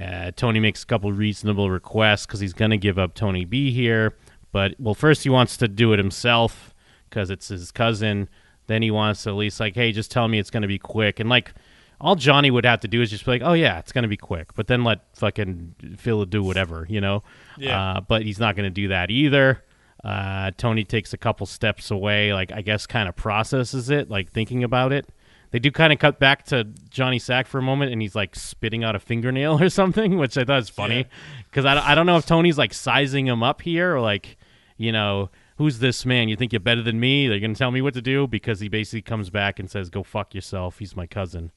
Uh, Tony makes a couple reasonable requests because he's going to give up Tony B here, but well, first he wants to do it himself because it's his cousin. Then he wants to at least like, hey, just tell me it's going to be quick, and like all Johnny would have to do is just be like, oh yeah, it's going to be quick, but then let fucking Phil do whatever, you know. Yeah. Uh, but he's not going to do that either. Uh, Tony takes a couple steps away, like I guess, kind of processes it, like thinking about it. They do kind of cut back to Johnny Sack for a moment, and he's like spitting out a fingernail or something, which I thought was funny Yeah. because I, I don't know if Tony's like sizing him up here or like, you know, who's this man? You think you're better than me? They're gonna tell me what to do because he basically comes back and says, "Go fuck yourself." He's my cousin.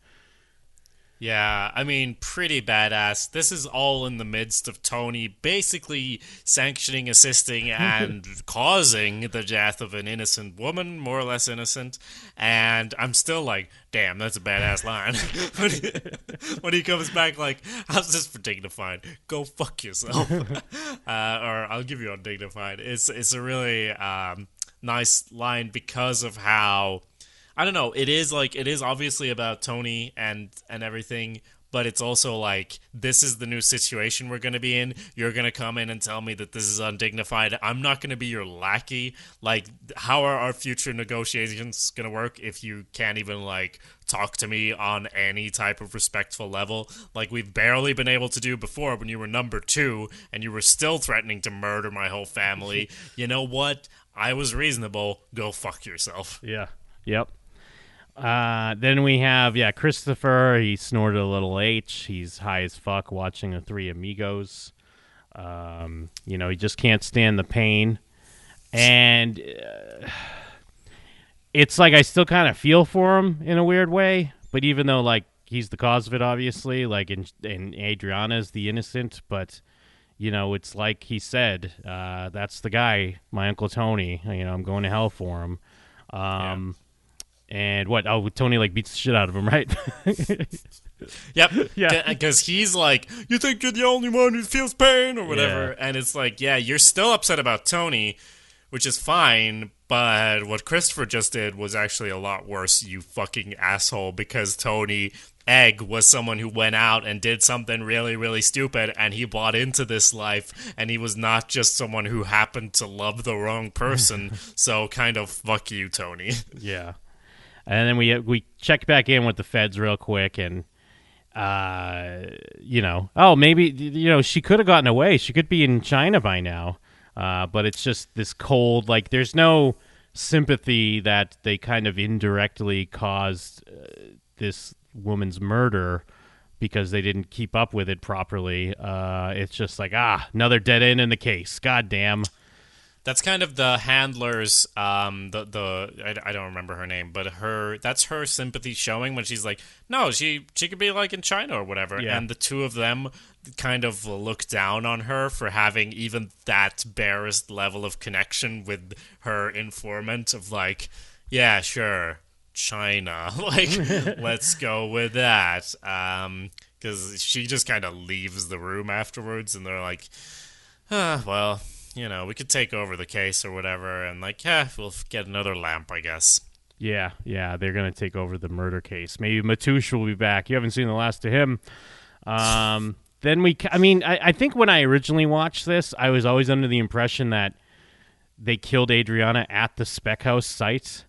Yeah, I mean, pretty badass. This is all in the midst of Tony basically sanctioning, assisting, and causing the death of an innocent woman, more or less innocent. And I'm still like, damn, that's a badass line. when, he, when he comes back, like, how's this for dignified? Go fuck yourself. uh, or I'll give you undignified. It's, it's a really um, nice line because of how I don't know. It is like it is obviously about Tony and and everything, but it's also like this is the new situation we're going to be in. You're going to come in and tell me that this is undignified. I'm not going to be your lackey. Like how are our future negotiations going to work if you can't even like talk to me on any type of respectful level like we've barely been able to do before when you were number 2 and you were still threatening to murder my whole family. you know what? I was reasonable. Go fuck yourself. Yeah. Yep. Uh, then we have yeah Christopher. He snorted a little H. He's high as fuck watching the Three Amigos. Um, you know he just can't stand the pain, and uh, it's like I still kind of feel for him in a weird way. But even though like he's the cause of it, obviously, like and and Adriana is the innocent, but you know it's like he said, uh, that's the guy, my uncle Tony. You know I'm going to hell for him. Um, and what? Oh, Tony like beats the shit out of him, right? Yep. Yeah. Because he's like, you think you're the only one who feels pain or whatever. Yeah. And it's like, yeah, you're still upset about Tony, which is fine. But what Christopher just did was actually a lot worse, you fucking asshole, because Tony Egg was someone who went out and did something really, really stupid, and he bought into this life, and he was not just someone who happened to love the wrong person. so, kind of, fuck you, Tony. yeah. And then we we check back in with the feds real quick, and uh, you know, oh maybe you know she could have gotten away. She could be in China by now. Uh, but it's just this cold, like there's no sympathy that they kind of indirectly caused uh, this woman's murder because they didn't keep up with it properly. Uh, it's just like ah, another dead end in the case. God damn. That's kind of the handler's, um, the the I, I don't remember her name, but her that's her sympathy showing when she's like, no, she she could be like in China or whatever, Yeah. and the two of them kind of look down on her for having even that barest level of connection with her informant of like, yeah, sure, China, like let's go with that, um, because she just kind of leaves the room afterwards, and they're like, ah, well you know, we could take over the case or whatever, and like, yeah, we'll get another lamp, I guess. Yeah, yeah, they're gonna take over the murder case. Maybe Matush will be back. You haven't seen the last of him. Um, then we, I mean, I, I think when I originally watched this, I was always under the impression that they killed Adriana at the Spec House site.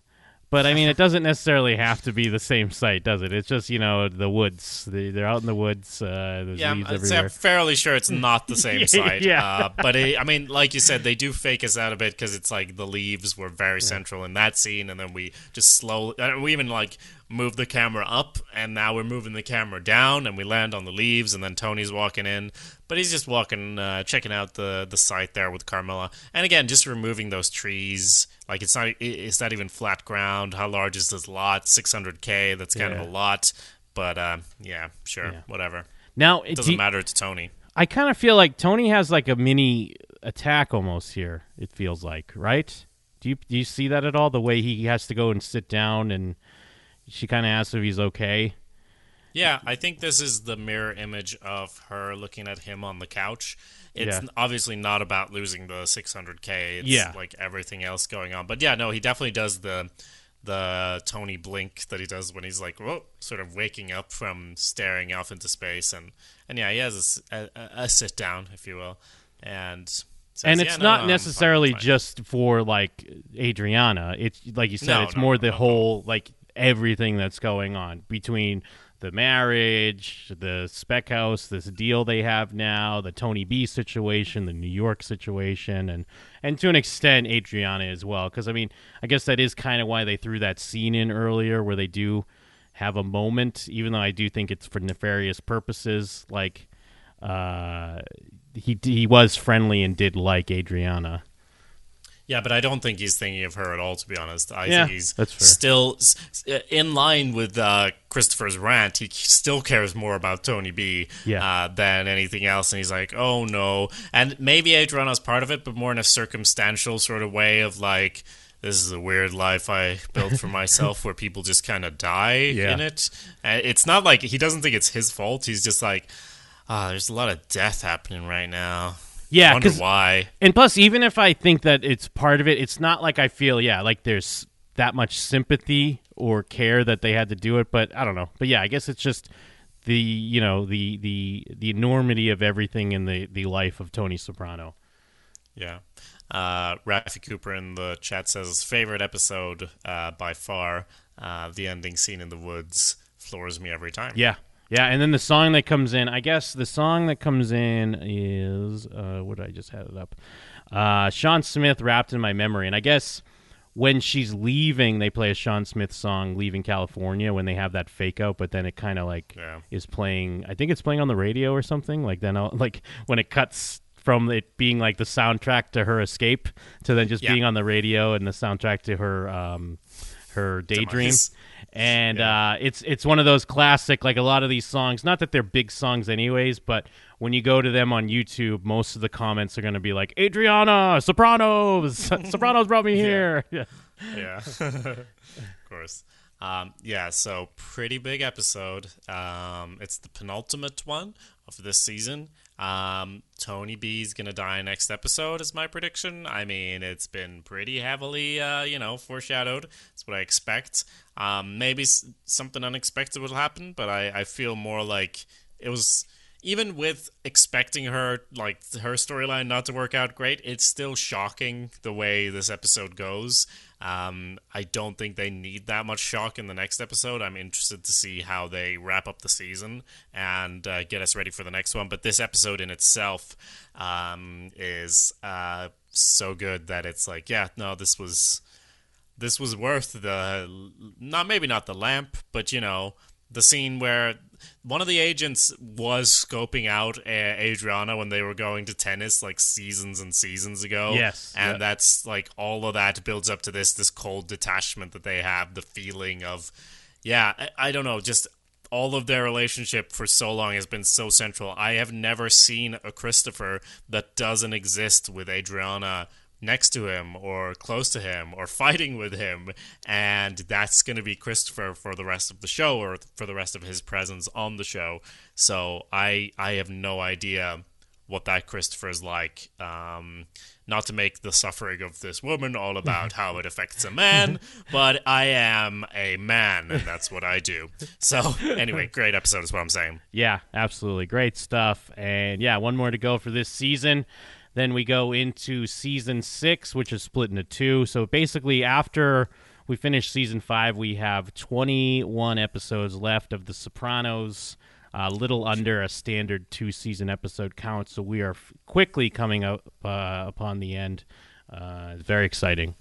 But I mean, it doesn't necessarily have to be the same site, does it? It's just you know the woods. They, they're out in the woods. Uh, there's Yeah, I'm, leaves say everywhere. I'm fairly sure it's not the same site. Yeah. Uh, but it, I mean, like you said, they do fake us out a bit because it's like the leaves were very central in that scene, and then we just slowly, uh, we even like move the camera up, and now we're moving the camera down, and we land on the leaves, and then Tony's walking in, but he's just walking, uh, checking out the the site there with Carmela, and again, just removing those trees. Like it's not, it's not even flat ground. How large is this lot? 600k. That's kind Yeah. of a lot. But uh, yeah, sure, Yeah. whatever. now, it Doesn't do- matter to Tony. I kind of feel like Tony has like a mini attack almost here. It feels like, right? Do you do you see that at all? The way he has to go and sit down, and she kind of asks if he's okay. Yeah, I think this is the mirror image of her looking at him on the couch. It's Yeah. obviously not about losing the 600k. It's Yeah. like everything else going on. But yeah, no, he definitely does the the Tony blink that he does when he's like, whoa, sort of waking up from staring off into space, and and yeah, he has a sit down, if you will, and says, and it's no, not no, I'm fine, necessarily fine." just for like Adriana. It's like you said, No, it's no, more the whole like everything that's going on between the marriage, the spec house, this deal they have now, the Tony B situation, the New York situation, and and to an extent Adriana as well. Because I mean, I guess that is kind of why they threw that scene in earlier where they do have a moment, even though I do think it's for nefarious purposes. Like, uh, he he was friendly and did like Adriana. Yeah, but I don't think he's thinking of her at all. To be honest, I Yeah, think he's still s- in line with uh, Christopher's rant. He still cares more about Tony B Yeah. uh, than anything else, and he's like, "Oh no!" And maybe Adriana's part of it, but more in a circumstantial sort of way of like. This is a weird life I built for myself where people just kind of die Yeah. in it. And it's not like he doesn't think it's his fault. He's just like, ah, there's a lot of death happening right now. Yeah, Wonder 'cause- why. And plus, even if I think that it's part of it, it's not like I feel, yeah, like there's that much sympathy or care that they had to do it. But I don't know. But yeah, I guess it's just the you know the the the enormity of everything in the the life of Tony Soprano. Yeah. Uh, Rafi Cooper in the chat says favorite episode uh, by far, uh, the ending scene in the woods floors me every time. Yeah, yeah. And then the song that comes in, I guess the song that comes in is uh, what did I just had it up? Uh, Shawn Smith wrapped in my memory, and I guess. When she's leaving, they play a Shawn Smith song, "Leaving California," when they have that fake out. But then it kind of like Yeah. is playing. I think it's playing on the radio or something. Like then, I'll, like when it cuts from it being like the soundtrack to her escape to then just Yeah. being on the radio and the soundtrack to her um, her daydream. Demise. And Yeah. uh, it's it's one of those classic like a lot of these songs. Not that they're big songs anyways, but when you go to them on YouTube, most of the comments are going to be like Adriana Sopranos. Sopranos brought me here. Yeah. Yeah. of course. Um, yeah, so pretty big episode. Um, it's the penultimate one of this season. Um, Tony B's gonna die next episode, is my prediction. I mean, it's been pretty heavily, uh, you know, foreshadowed. That's what I expect. Um, maybe s- something unexpected will happen, but I, I feel more like it was even with expecting her like her storyline not to work out great it's still shocking the way this episode goes. Um, i don't think they need that much shock in the next episode. I'm interested to see how they wrap up the season and uh, get us ready for the next one but this episode in itself um, is uh, so good that it's like yeah no this was this was worth the not maybe not the lamp, but you know the scene where one of the agents was scoping out uh, Adriana when they were going to tennis like seasons and seasons ago. Yes, and yeah. that's like all of that builds up to this this cold detachment that they have, the feeling of yeah, I, I don't know, just all of their relationship for so long has been so central. I have never seen a Christopher that doesn't exist with Adriana next to him or close to him or fighting with him and that's going to be Christopher for the rest of the show or for the rest of his presence on the show. So I I have no idea what that Christopher is like. Um, not to make the suffering of this woman all about how it affects a man, but I am a man, and that's what I do. So, anyway, great episode is what I'm saying. Yeah, absolutely. Great stuff. And yeah, one more to go for this season. Then we go into season six, which is split into two. So basically, after we finish season five, we have 21 episodes left of The Sopranos, a little under a standard two season episode count. So we are quickly coming up uh, upon the end. Uh, it's very exciting.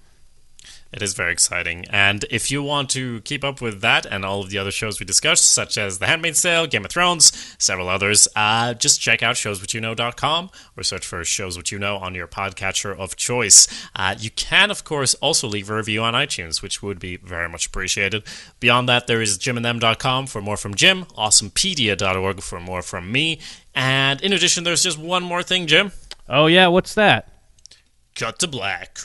It is very exciting. And if you want to keep up with that and all of the other shows we discussed, such as The Handmaid's Tale, Game of Thrones, several others, uh, just check out showswhatyouknow.com or search for Shows What You Know on your podcatcher of choice. Uh, you can, of course, also leave a review on iTunes, which would be very much appreciated. Beyond that, there is jimandthem.com for more from Jim, awesomepedia.org for more from me. And in addition, there's just one more thing, Jim. Oh, yeah. What's that? Cut to black.